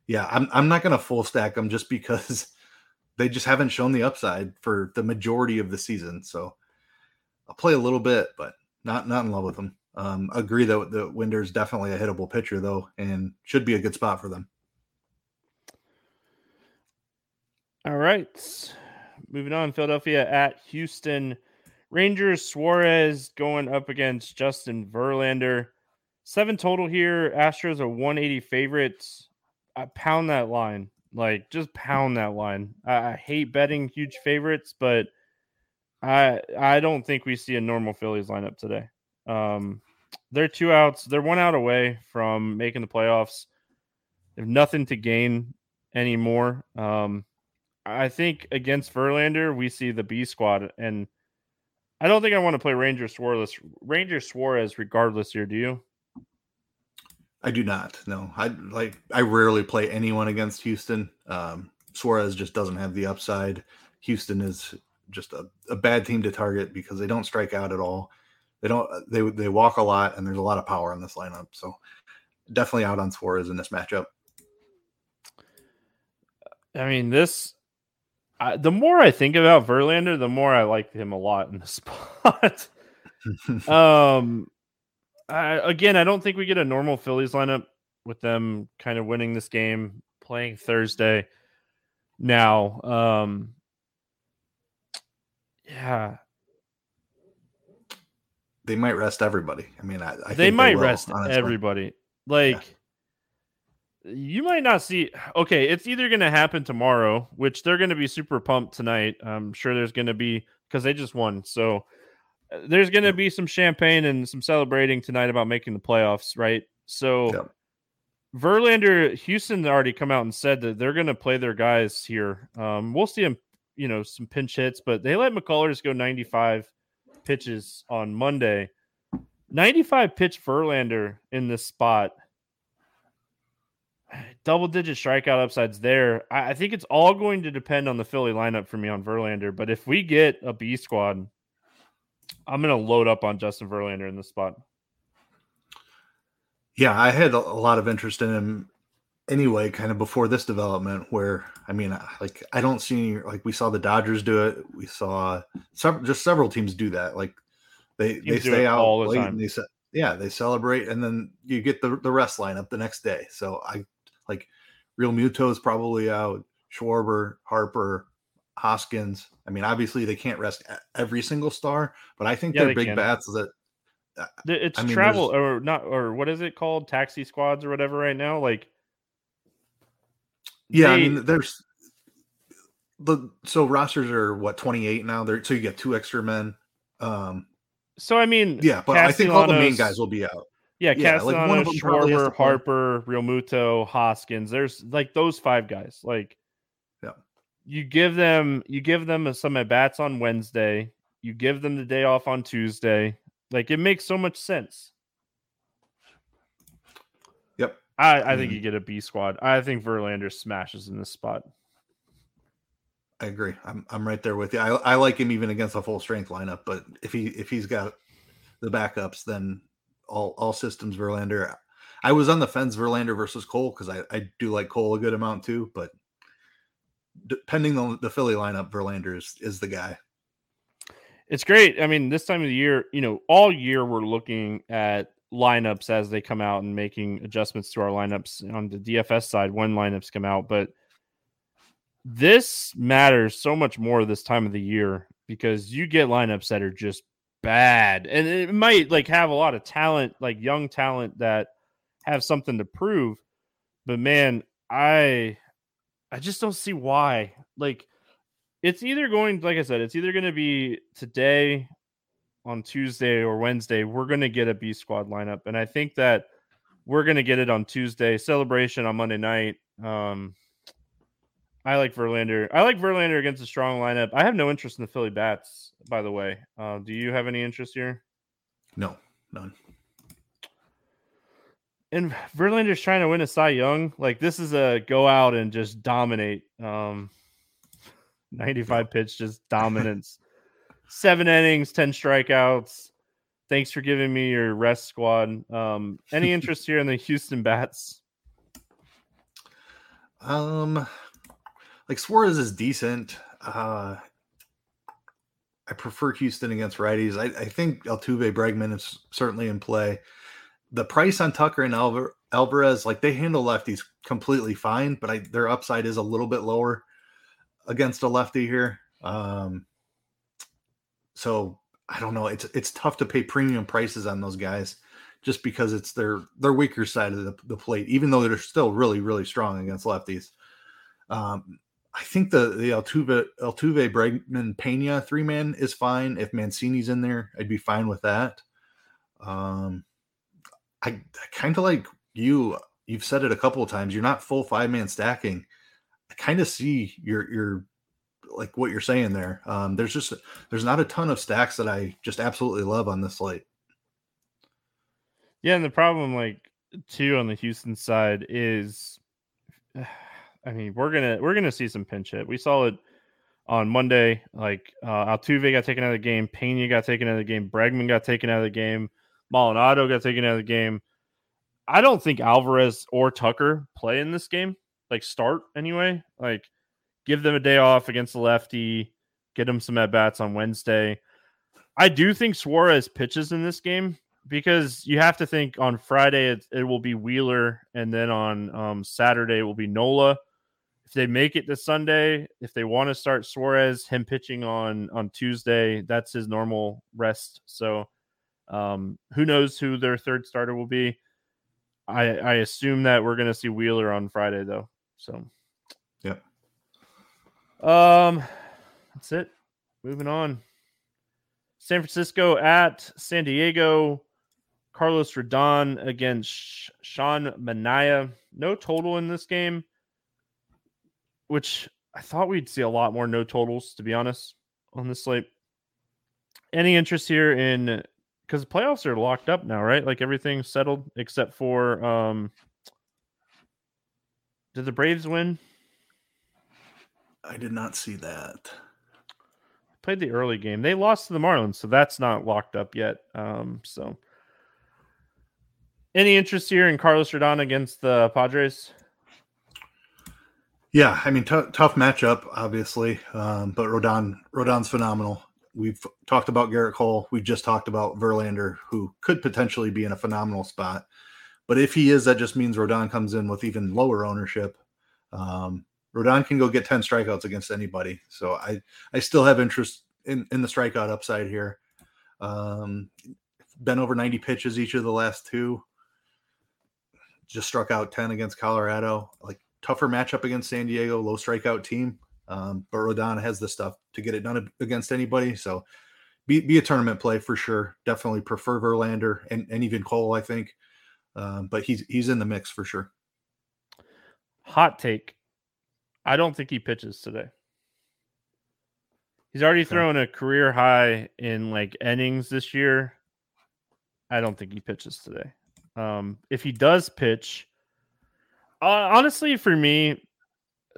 yeah, I'm I'm not gonna full stack them just because they just haven't shown the upside for the majority of the season. So I'll play a little bit, but not not in love with them. Um, agree that the Winder's definitely a hittable pitcher though, and should be a good spot for them. All right. Moving on, Philadelphia at Houston. Ranger Suarez going up against Justin Verlander. Seven total here. Astros are 180 favorites. I pound that line. Like just pound that line. I, I hate betting huge favorites, but I I don't think we see a normal Phillies lineup today. Um, they're two outs. They're one out away from making the playoffs. They have nothing to gain anymore. Um, I think against Verlander, we see the B squad, and I don't think I want to play Ranger Suarez. Ranger Suarez, regardless. Here, do you? I do not. No, I like. I rarely play anyone against Houston. Um, Suarez just doesn't have the upside. Houston is just a, a bad team to target because they don't strike out at all. They don't. They they walk a lot, and there's a lot of power in this lineup. So definitely out on Suarez in this matchup. I mean, this. I, the more I think about Verlander, the more I like him a lot in the spot. um, I, again, I don't think we get a normal Phillies lineup with them kind of winning this game, playing Thursday. Now, um, yeah, they might rest everybody. I mean, I, I they think might will, rest honestly. everybody. Like, you might not see. Okay, it's either going to happen tomorrow, which they're going to be super pumped tonight. I'm sure there's going to be because they just won. So uh, there's going to be some champagne and some celebrating tonight about making the playoffs, right? So Yep. Verlander, Houston already come out and said that they're going to play their guys here. Um, we'll see them, you know, some pinch hits, but they let McCullers go 95 pitches on Monday. 95 pitch Verlander in this spot. Double digit strikeout upsides there. I, I think it's all going to depend on the Philly lineup for me on Verlander. But if we get a B squad, I'm going to load up on Justin Verlander in this spot. Yeah, I had a, a lot of interest in him anyway, kind of before this development. Where I mean, like I don't see any, like we saw the Dodgers do it. We saw several, just several teams do that. Like they they Teams do stay out all the late time. and they se- yeah they celebrate and then you get the the rest lineup the next day. So I Like Realmuto is probably out. Schwarber, Harper, Hoskins. I mean, obviously they can't rest every single star, but I think Yeah, they're they big can. bats that uh, It's I mean, travel or not or what is it called? Taxi squads or whatever right now. Like Yeah, I mean, there's the so rosters are what 28 now. There, so you get two extra men. Um, so I mean yeah, but I think all the main guys will be out. Yeah, Yeah, like, Castellanos, them Schwarber. Harper, Realmuto, Hoskins. There's like those five guys. Like, Yeah. you give them you give them some at bats on Wednesday. You give them the day off on Tuesday. Like it makes so much sense. Yep. I, I think Mhm. you get a B squad. I think Verlander smashes in this spot. I agree. I'm I'm right there with you. I, I like him even against a full strength lineup, but if he if he's got the backups, then all all systems Verlander. I was on the fence Verlander versus Cole because I, I do like Cole a good amount too, but depending on the Philly lineup, Verlander is is the guy. It's great. I mean, this time of the year, you know, all year we're looking at lineups as they come out and making adjustments to our lineups on the DFS side when lineups come out. But this matters so much more this time of the year because you get lineups that are just bad and it might like have a lot of talent, like young talent that have something to prove. But man, I I just don't see why. Like it's either going like I said, it's either going to be today on Tuesday or Wednesday. We're going to get a B squad lineup, and I think that we're going to get it on Tuesday. Celebration on Monday night. Um, I like Verlander. I like Verlander against a strong lineup. I have no interest in the Philly bats, by the way. Uh, do you have any interest here? No, none. And Verlander's trying to win a Cy Young. Like this is a go out and just dominate. Um, 95 pitch, just dominance. Seven innings, 10 strikeouts. Thanks for giving me your rest squad. Um, any interest here in the Houston Bats? Um, like Suarez is decent. Uh, I prefer Houston against righties. I, I think Altuve Bregman is certainly in play. The price on Tucker and Alvar, Alvarez, like they handle lefties completely fine, but I, their upside is a little bit lower against a lefty here. Um, so I don't know. It's it's tough to pay premium prices on those guys just because it's their their weaker side of the, the plate, even though they're still really really strong against lefties. Um, I think the the Altuve Altuve Bregman Pena three man is fine. If Mancini's in there, I'd be fine with that. Um, I, I kind of like you. You've said it a couple of times. You're not full five man stacking. I kind of see your your like what you're saying there. Um, there's just there's not a ton of stacks that I just absolutely love on this slate. Yeah, and the problem, like, too, on the Houston side is, I mean, we're gonna we're gonna see some pinch hit. We saw it on Monday. Like, uh, Altuve got taken out of the game, Pena got taken out of the game, Bregman got taken out of the game, Maldonado got taken out of the game. I don't think Alvarez or Tucker play in this game. Like, start anyway. Like, give them a day off against the lefty, get them some at bats on Wednesday. I do think Suarez pitches in this game because you have to think on Friday it, it will be Wheeler, and then on um, Saturday it will be Nola. If they make it to Sunday, if they want to start Suarez, him pitching on on Tuesday, that's his normal rest. So, um, who knows who their third starter will be? I I assume that we're going to see Wheeler on Friday though. So. Um, that's it. Moving on. San Francisco at San Diego. Carlos Rodon against Sean Manaea. No total in this game, which I thought we'd see a lot more no totals, to be honest, on this slate. Any interest here in because the playoffs are locked up now, right? Like everything's settled except for um did the Braves win? I did not see that. played the early game. They lost to the Marlins, so that's not locked up yet. Um, so any interest here in Carlos Rodon against the Padres? Yeah, I mean, t- tough matchup, obviously, um, but Rodon Rodon's phenomenal. We've talked about Gerrit Cole. We've just talked about Verlander, who could potentially be in a phenomenal spot. But if he is, that just means Rodon comes in with even lower ownership. Um, Rodon can go get 10 strikeouts against anybody. So I, I still have interest in, in the strikeout upside here. Um, been over 90 pitches each of the last two. Just struck out 10 against Colorado. Like tougher matchup against San Diego, low strikeout team. Um, but Rodon has the stuff to get it done against anybody. So be, be a tournament play for sure. Definitely prefer Verlander and, and even Cole, I think. Um, but he's he's in the mix for sure. Hot take. I don't think he pitches today. He's already okay. thrown a career high in like innings this year. I don't think he pitches today. Um, if he does pitch, uh, honestly, for me,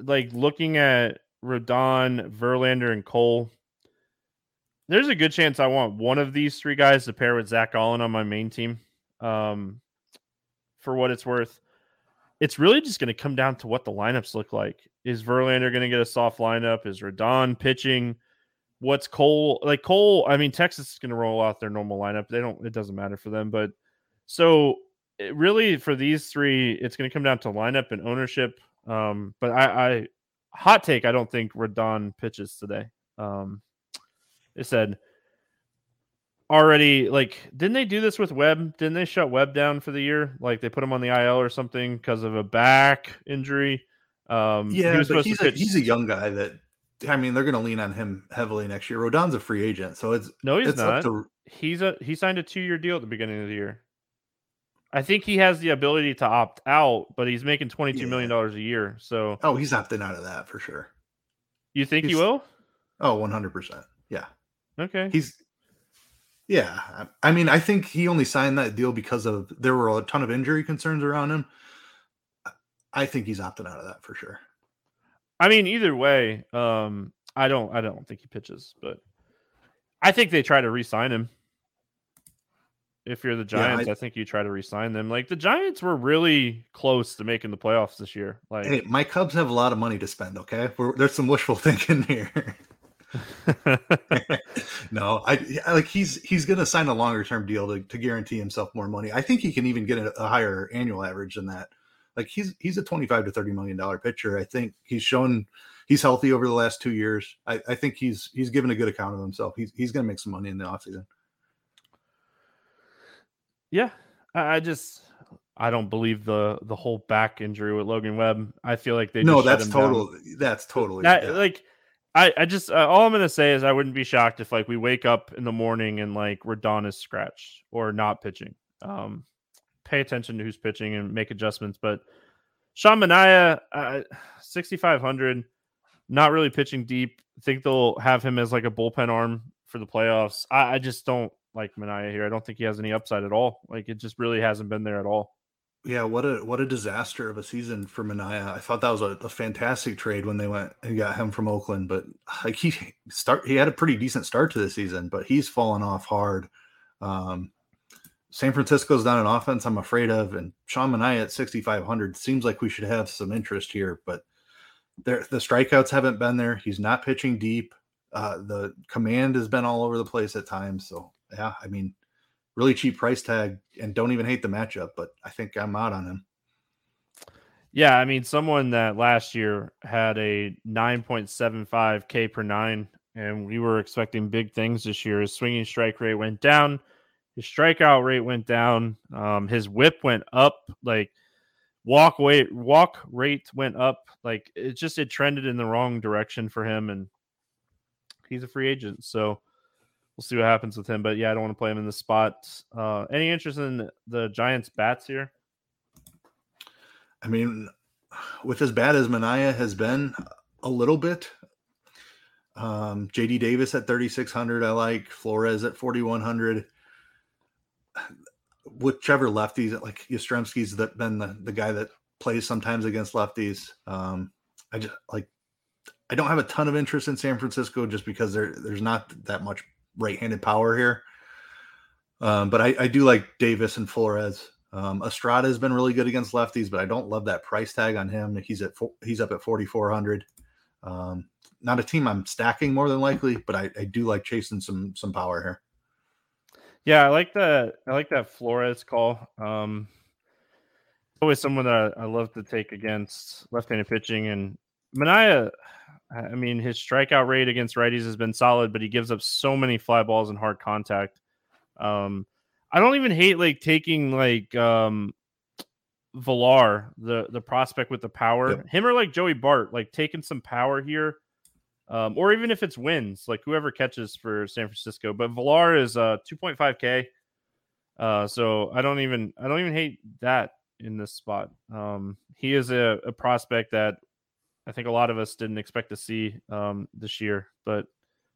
like looking at Rodon, Verlander, and Cole, there's a good chance I want one of these three guys to pair with Zac Gallen on my main team. Um, for what it's worth, it's really just going to come down to what the lineups look like. Is Verlander going to get a soft lineup? Is Rodon pitching? What's Cole like? Cole, I mean, Texas is going to roll out their normal lineup. They don't. It doesn't matter for them. But so really, for these three, it's going to come down to lineup and ownership. Um, but I, I hot take, I don't think Rodon pitches today. Um, it said already like didn't they do this with Webb? Didn't they shut Webb down for the year? Like they put him on the IL or something because of a back injury. Um, yeah, he but he's a, he's a young guy that I mean they're going to lean on him heavily next year. Rodon's a free agent, so it's no, he's it's not. To... He's a he signed a two year deal at the beginning of the year. I think he has the ability to opt out, but he's making twenty two yeah. million dollars a year. So oh, he's opting out of that for sure. You think he's... he will? Oh, Oh, one hundred percent. Yeah. Okay. He's yeah. I mean, I think he only signed that deal because of there were a ton of injury concerns around him. I think he's opting out of that for sure. I mean, either way, um, I don't I don't think he pitches, but I think they try to re-sign him. If you're the Giants, yeah, I, I, think you try to re-sign them. Like the Giants were really close to making the playoffs this year. Like, hey, my Cubs have a lot of money to spend. Okay, We're, there's some wishful thinking here. no, I like he's he's going to sign a longer term deal to, to guarantee himself more money. I think he can even get a, a, higher annual average than that. Like he's he's a twenty five to thirty million dollar pitcher. I think he's shown he's healthy over the last two years. I, I think he's he's given a good account of himself. He's he's going to make some money in the offseason. Yeah, I just I don't believe the the whole back injury with Logan Webb. I feel like they no, that's total. That's totally that, yeah. like I, I just uh, all I'm gonna say is I wouldn't be shocked if like we wake up in the morning and like Rodon is scratched or not pitching. Um, pay attention to who's pitching and make adjustments. But Sean Manaea, uh, 6,500, not really pitching deep. I think they'll have him as like a bullpen arm for the playoffs. I, I just don't like Manaea here. I don't think he has any upside at all. Like it just really hasn't been there at all. Yeah, what a what a disaster of a season for Manaea. I thought that was a, a, fantastic trade when they went and got him from Oakland, but like he start he had a pretty decent start to the season, but he's fallen off hard. Um, San Francisco's not an offense I'm afraid of, and Sean Manaea at 6,500 seems like we should have some interest here, but there the strikeouts haven't been there. He's not pitching deep. Uh, the command has been all over the place at times. So yeah, I mean, really cheap price tag and don't even hate the matchup, but I think I'm out on him. Yeah, I mean, someone that last year had a 9.75 K per nine, and we were expecting big things this year. His swinging strike rate went down, his strikeout rate went down, um, his WHIP went up, like walk weight walk rate went up. Like it just it trended in the wrong direction for him, and he's a free agent, so we'll see what happens with him. But yeah, I don't want to play him in the spot. Uh, any interest in the Giants bats here? I mean, with as bad as Manaea has been, a little bit. Um, JD Davis at 3,600, I like Flores at 4,100. Whichever lefties, like Yastrzemski's that been the, the guy that plays sometimes against lefties. Um, I just like I don't have a ton of interest in San Francisco just because there there's not that much right-handed power here. Um, but I, I, do like Davis and Flores. Um, Estrada has been really good against lefties, but I don't love that price tag on him. He's at he's up at forty four hundred. Um, not a team I'm stacking more than likely, but I, I do like chasing some some power here. Yeah, I like that. I like that Flores call. Um, always someone that I, I love to take against left-handed pitching, and Manaea. I mean, his strikeout rate against righties has been solid, but he gives up so many fly balls and hard contact. Um, I don't even hate like taking like um Villar, the the prospect with the power, yep. him or like Joey Bart, like taking some power here, um, or even if it's Wynns, like whoever catches for San Francisco. But Villar is uh 2.5k, uh, so I don't even I don't even hate that in this spot. Um, he is a, a prospect that I think a lot of us didn't expect to see um this year, but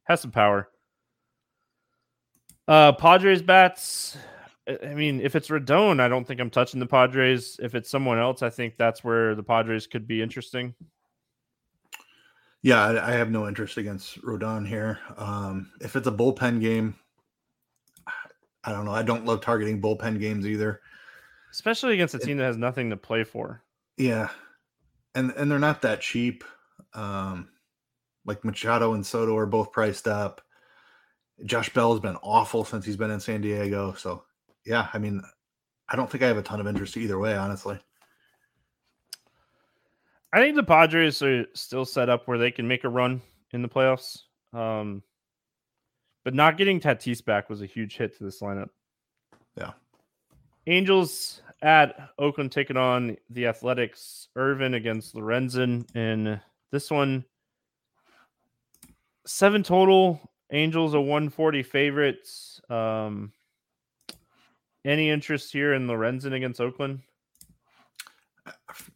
has some power. Uh, Padres bats. I mean, if it's Rodon, I don't think I'm touching the Padres. If it's someone else, I think that's where the Padres could be interesting. Yeah, I, have no interest against Rodon here. Um, if it's a bullpen game, I don't know. I don't love targeting bullpen games either, especially against a team that has nothing to play for. Yeah, and and they're not that cheap. Um, like Machado and Soto are both priced up. Josh Bell has been awful since he's been in San Diego. So yeah, I mean, I don't think I have a ton of interest either way, honestly. I think the Padres are still set up where they can make a run in the playoffs. Um, but not getting Tatis back was a huge hit to this lineup. Yeah. Angels at Oakland taking on the Athletics. Irvin against Lorenzen. And this one, seven total. Angels a 140 favorites. Um, any interest here in Lorenzen against Oakland?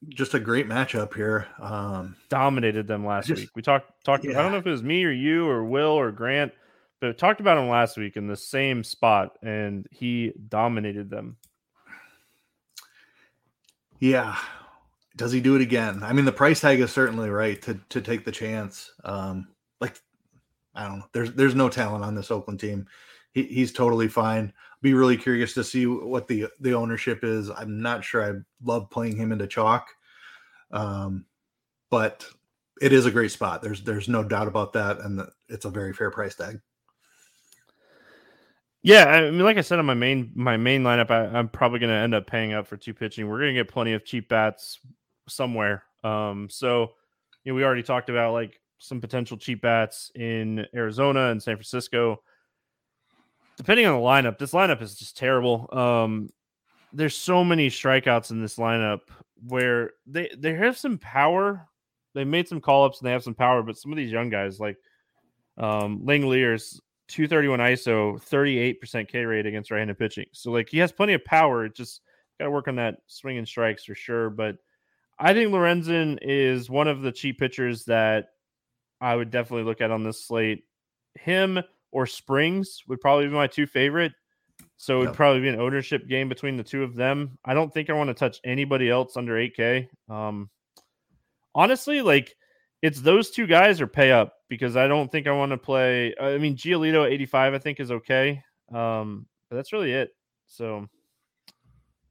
Just a great matchup here. Um, Dominated them last just, week. We talked talked. Yeah. I don't know if it was me or you or Will or Grant, but talked about him last week in the same spot, and he dominated them. Yeah. Does he do it again? I mean, the price tag is certainly right to to take the chance. Um, like, I don't know. There's there's no talent on this Oakland team. He, he's totally fine be really curious to see what the the ownership is. I'm not sure I love playing him into chalk, um, but it is a great spot. There's there's no doubt about that, and it's a very fair price tag. Yeah, I mean, like I said on my main my main lineup, I, am probably going to end up paying up for two pitching. We're going to get plenty of cheap bats somewhere. Um, so you know, we already talked about like some potential cheap bats in Arizona and San Francisco depending on the lineup, this lineup is just terrible. Um, there's so many strikeouts in this lineup where they they have some power. They made some call ups and they have some power, but some of these young guys like um Langeliers 231 ISO, 38% K rate against right-handed pitching. So like he has plenty of power. Just got to work on that swing and strikes for sure. But I think Lorenzen is one of the cheap pitchers that I would definitely look at on this slate. Him or Springs would probably be my two favorite. So it would yep. probably be an ownership game between the two of them. I don't think I want to touch anybody else under 8K. Um, honestly, like it's those two guys or pay up because I don't think I want to play. I mean, Giolito 85, I think is okay. Um, but that's really it. So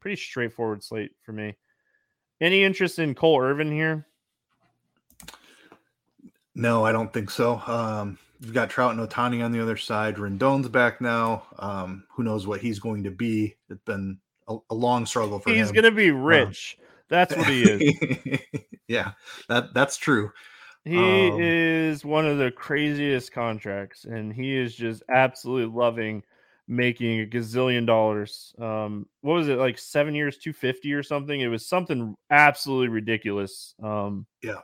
pretty straightforward slate for me. Any interest in Cole Irvin here? No, I don't think so. Um, You've got Trout and Ohtani on the other side. Rendon's back now. Um, who knows what he's going to be? It's been a, a long struggle for he's him. He's going to be um, rich. Um, that's what he is. yeah, that that's true. He um, is one of the craziest contracts, and he is just absolutely loving making a gazillion dollars. Um, what was it like seven years, two fifty or something? It was something absolutely ridiculous. Um, yeah,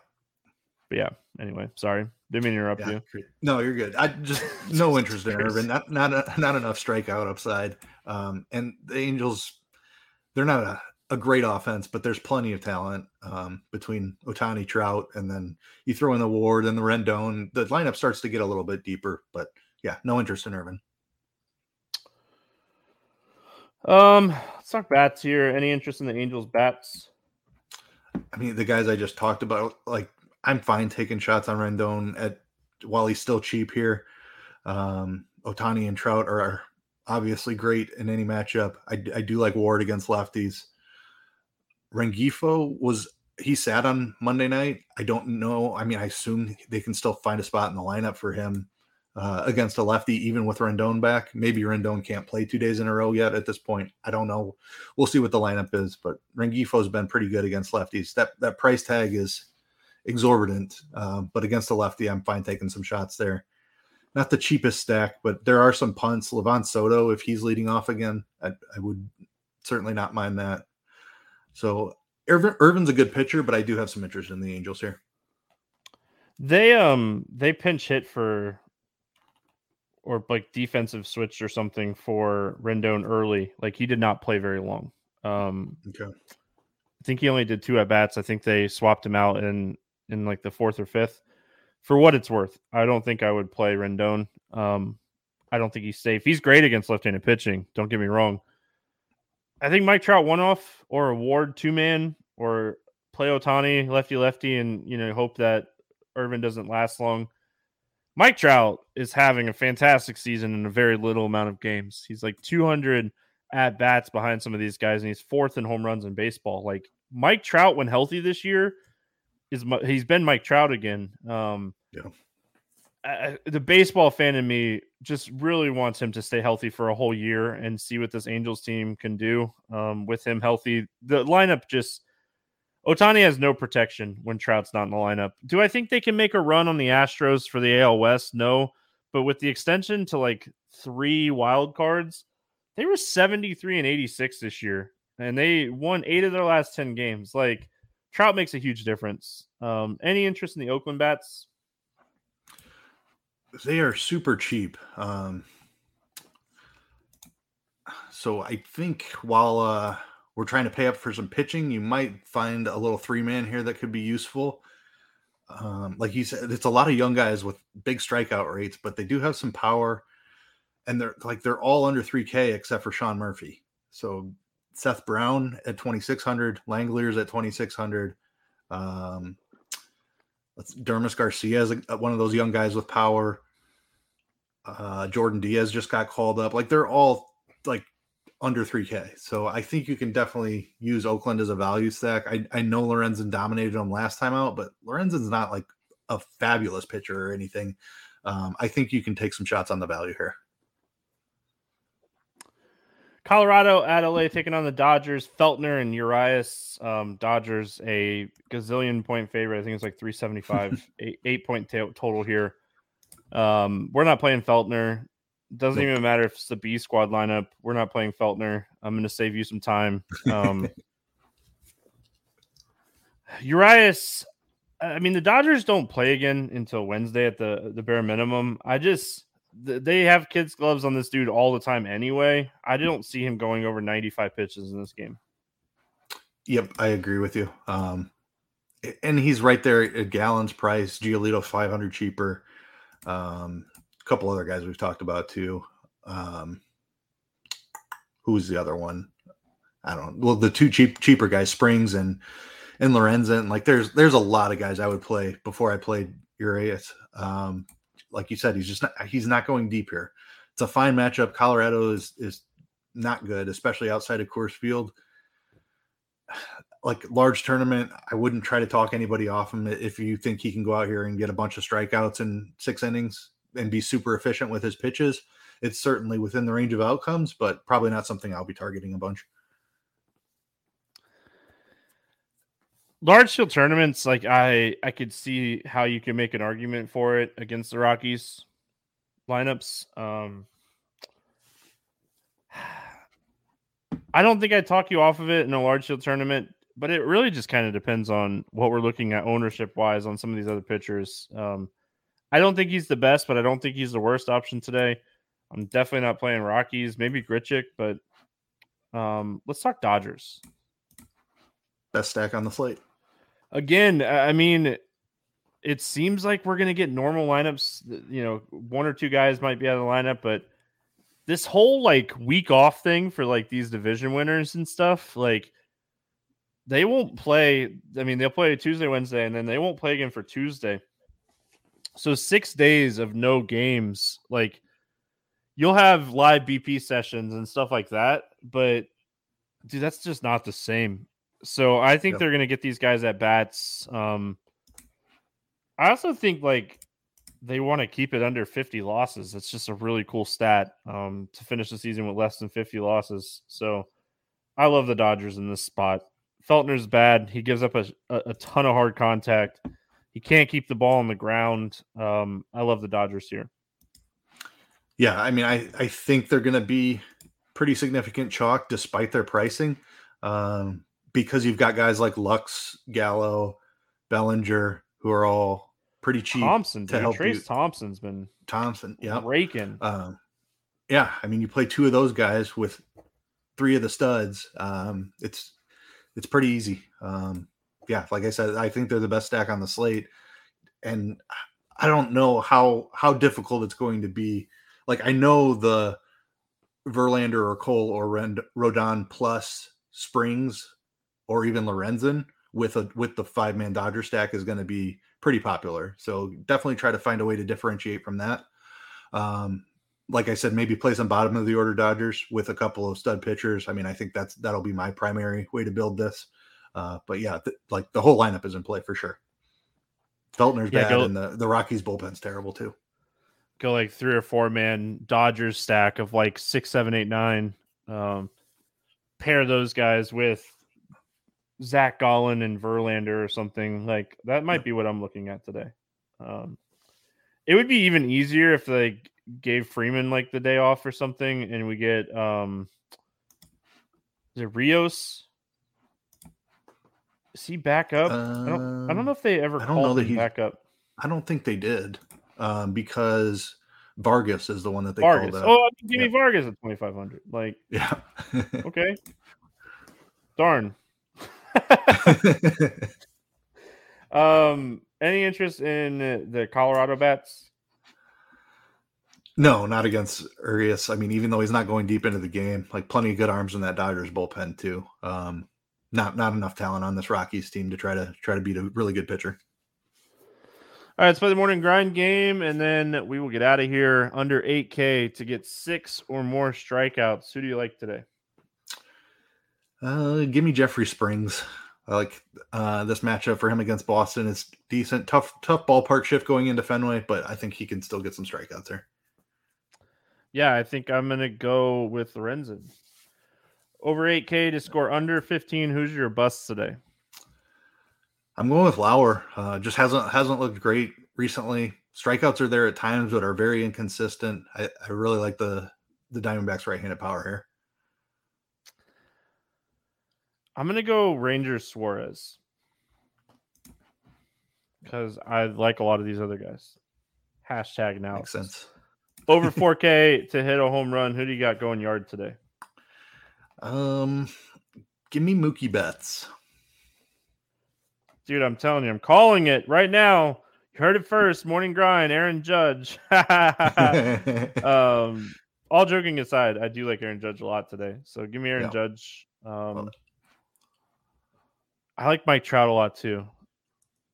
but yeah. Anyway, sorry. Didn't mean to interrupt yeah. you. No, you're good. I just no interest in Irvin. Not not not enough strikeout upside. Um, and the Angels, they're not a, a great offense, but there's plenty of talent um, between Ohtani, Trout, and then you throw in the Ward and the Rendon. The lineup starts to get a little bit deeper. But yeah, no interest in Irvin. Um, let's talk bats here. Any interest in the Angels bats? I mean, the guys I just talked about, like I'm fine taking shots on Rendon at while he's still cheap here. Um, Ohtani and Trout are obviously great in any matchup. I, I do like Ward against lefties. Rengifo was he sat on Monday night. I don't know. I mean, I assume they can still find a spot in the lineup for him. uh, against a lefty, even with Rendon back. Maybe Rendon can't play two days in a row yet at this point. I don't know. We'll see what the lineup is, but Rengifo's been pretty good against lefties. That that price tag is exorbitant, uh, but against a lefty, I'm fine taking some shots there. Not the cheapest stack, but there are some punts. Livan Soto, if he's leading off again, I, I would certainly not mind that. So Irvin, Irvin's a good pitcher, but I do have some interest in the Angels here. They um they pinch hit for or like defensive switch or something for Rendon early. Like he did not play very long. Um okay. I think he only did two at bats. I think they swapped him out in in like the fourth or fifth. For what it's worth, I don't think I would play Rendon. Um I don't think he's safe. He's great against left-handed pitching. Don't get me wrong. I think Mike Trout one off or a Ward two man or play Ohtani lefty lefty and you know hope that Irvin doesn't last long. Mike Trout is having a fantastic season in a very little amount of games. He's like 200 at bats behind some of these guys, and he's fourth in home runs in baseball. Like Mike Trout, when healthy this year, is he's been Mike Trout again. Um, yeah. The baseball fan in me just really wants him to stay healthy for a whole year and see what this Angels team can do um, with him healthy. The lineup just Ohtani has no protection when Trout's not in the lineup. Do I think they can make a run on the Astros for the AL West? No. But with the extension to like three wild cards, they were 73 and 86 this year. And they won eight of their last 10 games. Like Trout makes a huge difference. Um, any interest in the Oakland bats? They are super cheap. Um, so I think while uh we're trying to pay up for some pitching, you might find a little three man here that could be useful. Um, like you said, it's a lot of young guys with big strikeout rates, but they do have some power, and they're like they're all under 3K except for Sean Murphy. So Seth Brown at 2600, Langeliers at 2600. Um, let's Dermis Garcia is a, one of those young guys with power. Uh, Jordan Diaz just got called up. Like they're all like under 3K. So I think you can definitely use Oakland as a value stack. I, I know Lorenzen dominated them last time out, but Lorenzen's not like a fabulous pitcher or anything. Um, I think you can take some shots on the value here. Colorado at LA taking on the Dodgers. Feltner and Urias. Um, Dodgers a gazillion point favorite. I think it's like 375, eight, eight point t- total here. Um, we're not playing Feltner. Doesn't nope. even matter if it's the B squad lineup. We're not playing Feltner. I'm going to save you some time. Um, Urias, I mean, the Dodgers don't play again until Wednesday at the the bare minimum. I just they have kids gloves on this dude all the time anyway. I don't see him going over 95 pitches in this game. Yep, I agree with you. Um, and he's right there at Gallen's price. Giolito 500 cheaper. Um, a couple other guys we've talked about too. Um, who's the other one? I don't. Well, the two cheap cheaper guys, Springs and and Lorenzen. Like there's there's a lot of guys I would play before I played Urias. Um, like you said, he's just not he's not going deep here. It's a fine matchup. Colorado is is not good, especially outside of Coors Field. Like large tournament, I wouldn't try to talk anybody off him if you think he can go out here and get a bunch of strikeouts in six innings and be super efficient with his pitches, it's certainly within the range of outcomes, but probably not something I'll be targeting a bunch. Large field tournaments, like I, I could see how you can make an argument for it against the Rockies lineups. Um, I don't think I'd talk you off of it in a large field tournament, but it really just kind of depends on what we're looking at ownership wise on some of these other pitchers. Um, I don't think he's the best, but I don't think he's the worst option today. I'm definitely not playing Rockies, maybe Grichuk, but um, let's talk Dodgers. Best stack on the slate. Again, I mean, it seems like we're going to get normal lineups. You know, one or two guys might be out of the lineup, but this whole like week off thing for like these division winners and stuff, like they won't play. I mean, they'll play Tuesday, Wednesday, and then they won't play again for Tuesday. So six days of no games, like you'll have live BP sessions and stuff like that, but dude, that's just not the same. So I think yep. they're gonna get these guys at bats. Um, I also think like they want to keep it under 50 losses. It's just a really cool stat um, to finish the season with less than 50 losses. So I love the Dodgers in this spot. Feltner's bad. He gives up a, a, ton of hard contact. He can't keep the ball on the ground. Um, I love the Dodgers here. Yeah, I mean, I, I think they're going to be pretty significant chalk despite their pricing um, because you've got guys like Lux, Gallo, Bellinger, who are all pretty cheap. Thompson, to dude. help Trayce you. Thompson's been Thompson, yeah. raking. Um, yeah, I mean, you play two of those guys with three of the studs. Um, it's it's pretty easy. Um, yeah, like I said, I think they're the best stack on the slate, and I don't know how how difficult it's going to be. Like I know the Verlander or Cole or Rend- Rodon plus Springs or even Lorenzen with a with the five man Dodger stack is going to be pretty popular. So definitely try to find a way to differentiate from that. Um, like I said, maybe play some bottom of the order Dodgers with a couple of stud pitchers. I mean, I think that's that'll be my primary way to build this. Uh, but yeah, th- like the whole lineup is in play for sure. Feltner's Yeah, bad, go- and the the Rockies bullpen's terrible too. Go like three or four man Dodgers stack of like six, seven, eight, nine. Um, pair those guys with Zac Gallen and Verlander or something like that. Might be what I'm looking at today. Um, it would be even easier if they gave Freeman like the day off or something, and we get um, is it Rios? Is he back up? I don't. I don't know if they ever Um, I don't know called that he's- back up. I don't think they did um, because Vargas is the one that they Vargas. called up. Oh, give me Yeah. Vargas at 2,500. Like, Yeah. okay. Darn. um, any interest in the Colorado bats? No, not against Urias. I mean, even though he's not going deep into the game, like plenty of good arms in that Dodgers bullpen too. Um, not not enough talent on this Rockies team to try to try to beat a really good pitcher. All right, let's play the morning grind game, and then we will get out of here under 8K to get six or more strikeouts. Who do you like today? Uh, give me Jeffrey Springs. I like uh, this matchup for him against Boston. It's decent, tough, tough ballpark shift going into Fenway, but I think he can still get some strikeouts there. Yeah, I think I'm going to go with Lorenzen. Over 8K to score under 15. Who's your bust today? I'm going with Lauer. Uh, just hasn't hasn't looked great recently. Strikeouts are there at times, but are very inconsistent. I, I really like the the Diamondbacks right-handed power here. I'm gonna go Ranger Suarez because I like a lot of these other guys. Hashtag now. Makes sense. Over 4K to hit a home run. Who do you got going yard today? Um, give me Mookie Betts. Dude, I'm telling you, I'm calling it right now. You heard it first. Morning grind, Aaron Judge. um, all joking aside, I do like Aaron Judge a lot today. So give me Aaron Yeah. Judge. Um. I like Mike Trout a lot too,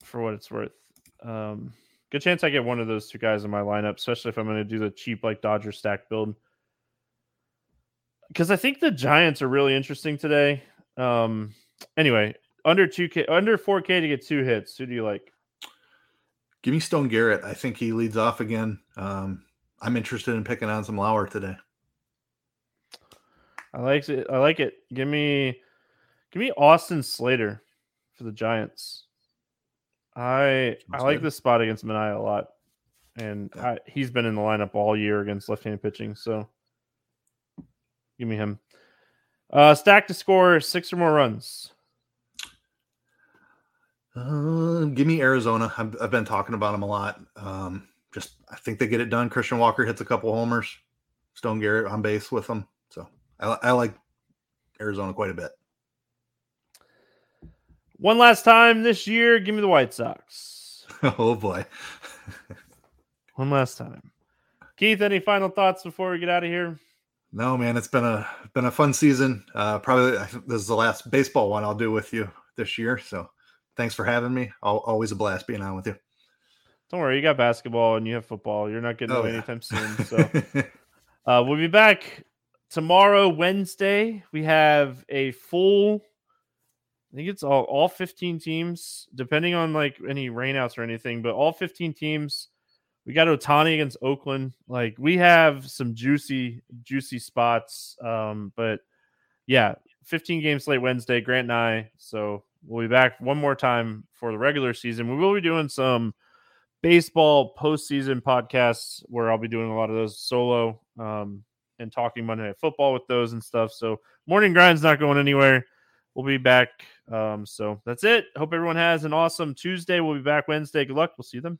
for what it's worth. Um, good chance I get one of those two guys in my lineup, especially if I'm going to do the cheap like Dodger stack build. Because I think the Giants are really interesting today. Um, anyway, under two K, under four K to get two hits. Who do you like? give me Stone Garrett. I think he leads off again. Um, I'm interested in picking on some Lauer today. I like it. I like it. Give me, give me Austin Slater for the Giants. I I like this spot against Manaea a lot, and I, he's been in the lineup all year against left-handed pitching. So, give me him. Uh, stack to score six or more runs. Uh, give me Arizona. I've, I've been talking about them a lot. Um, just I think they get it done. Christian Walker hits a couple homers. Stone Garrett on base with them. So I, I like Arizona quite a bit. One last time this year, give me the White Sox. oh boy. One last time. Keith, any final thoughts before we get out of here? No, man, it's been a been a fun season. Uh, probably this is the last baseball one I'll do with you this year. So thanks for having me. Always a blast being on with you. Don't worry, you got basketball and you have football. You're not getting Oh, away yeah. anytime soon. So uh, we'll be back tomorrow, Wednesday. We have a full. I think it's all all 15 teams, depending on like any rainouts or anything, but all 15 teams. We got Ohtani against Oakland. Like we have some juicy, juicy spots. Um, but yeah, 15 games late Wednesday, Grant and I. So we'll be back one more time for the regular season. We will be doing some baseball postseason podcasts where I'll be doing a lot of those solo um, and talking Monday Night Football with those and stuff. So morning grind's not going anywhere. We'll be back. Um, so that's it. Hope everyone has an awesome Tuesday. We'll be back Wednesday. Good luck. We'll see them.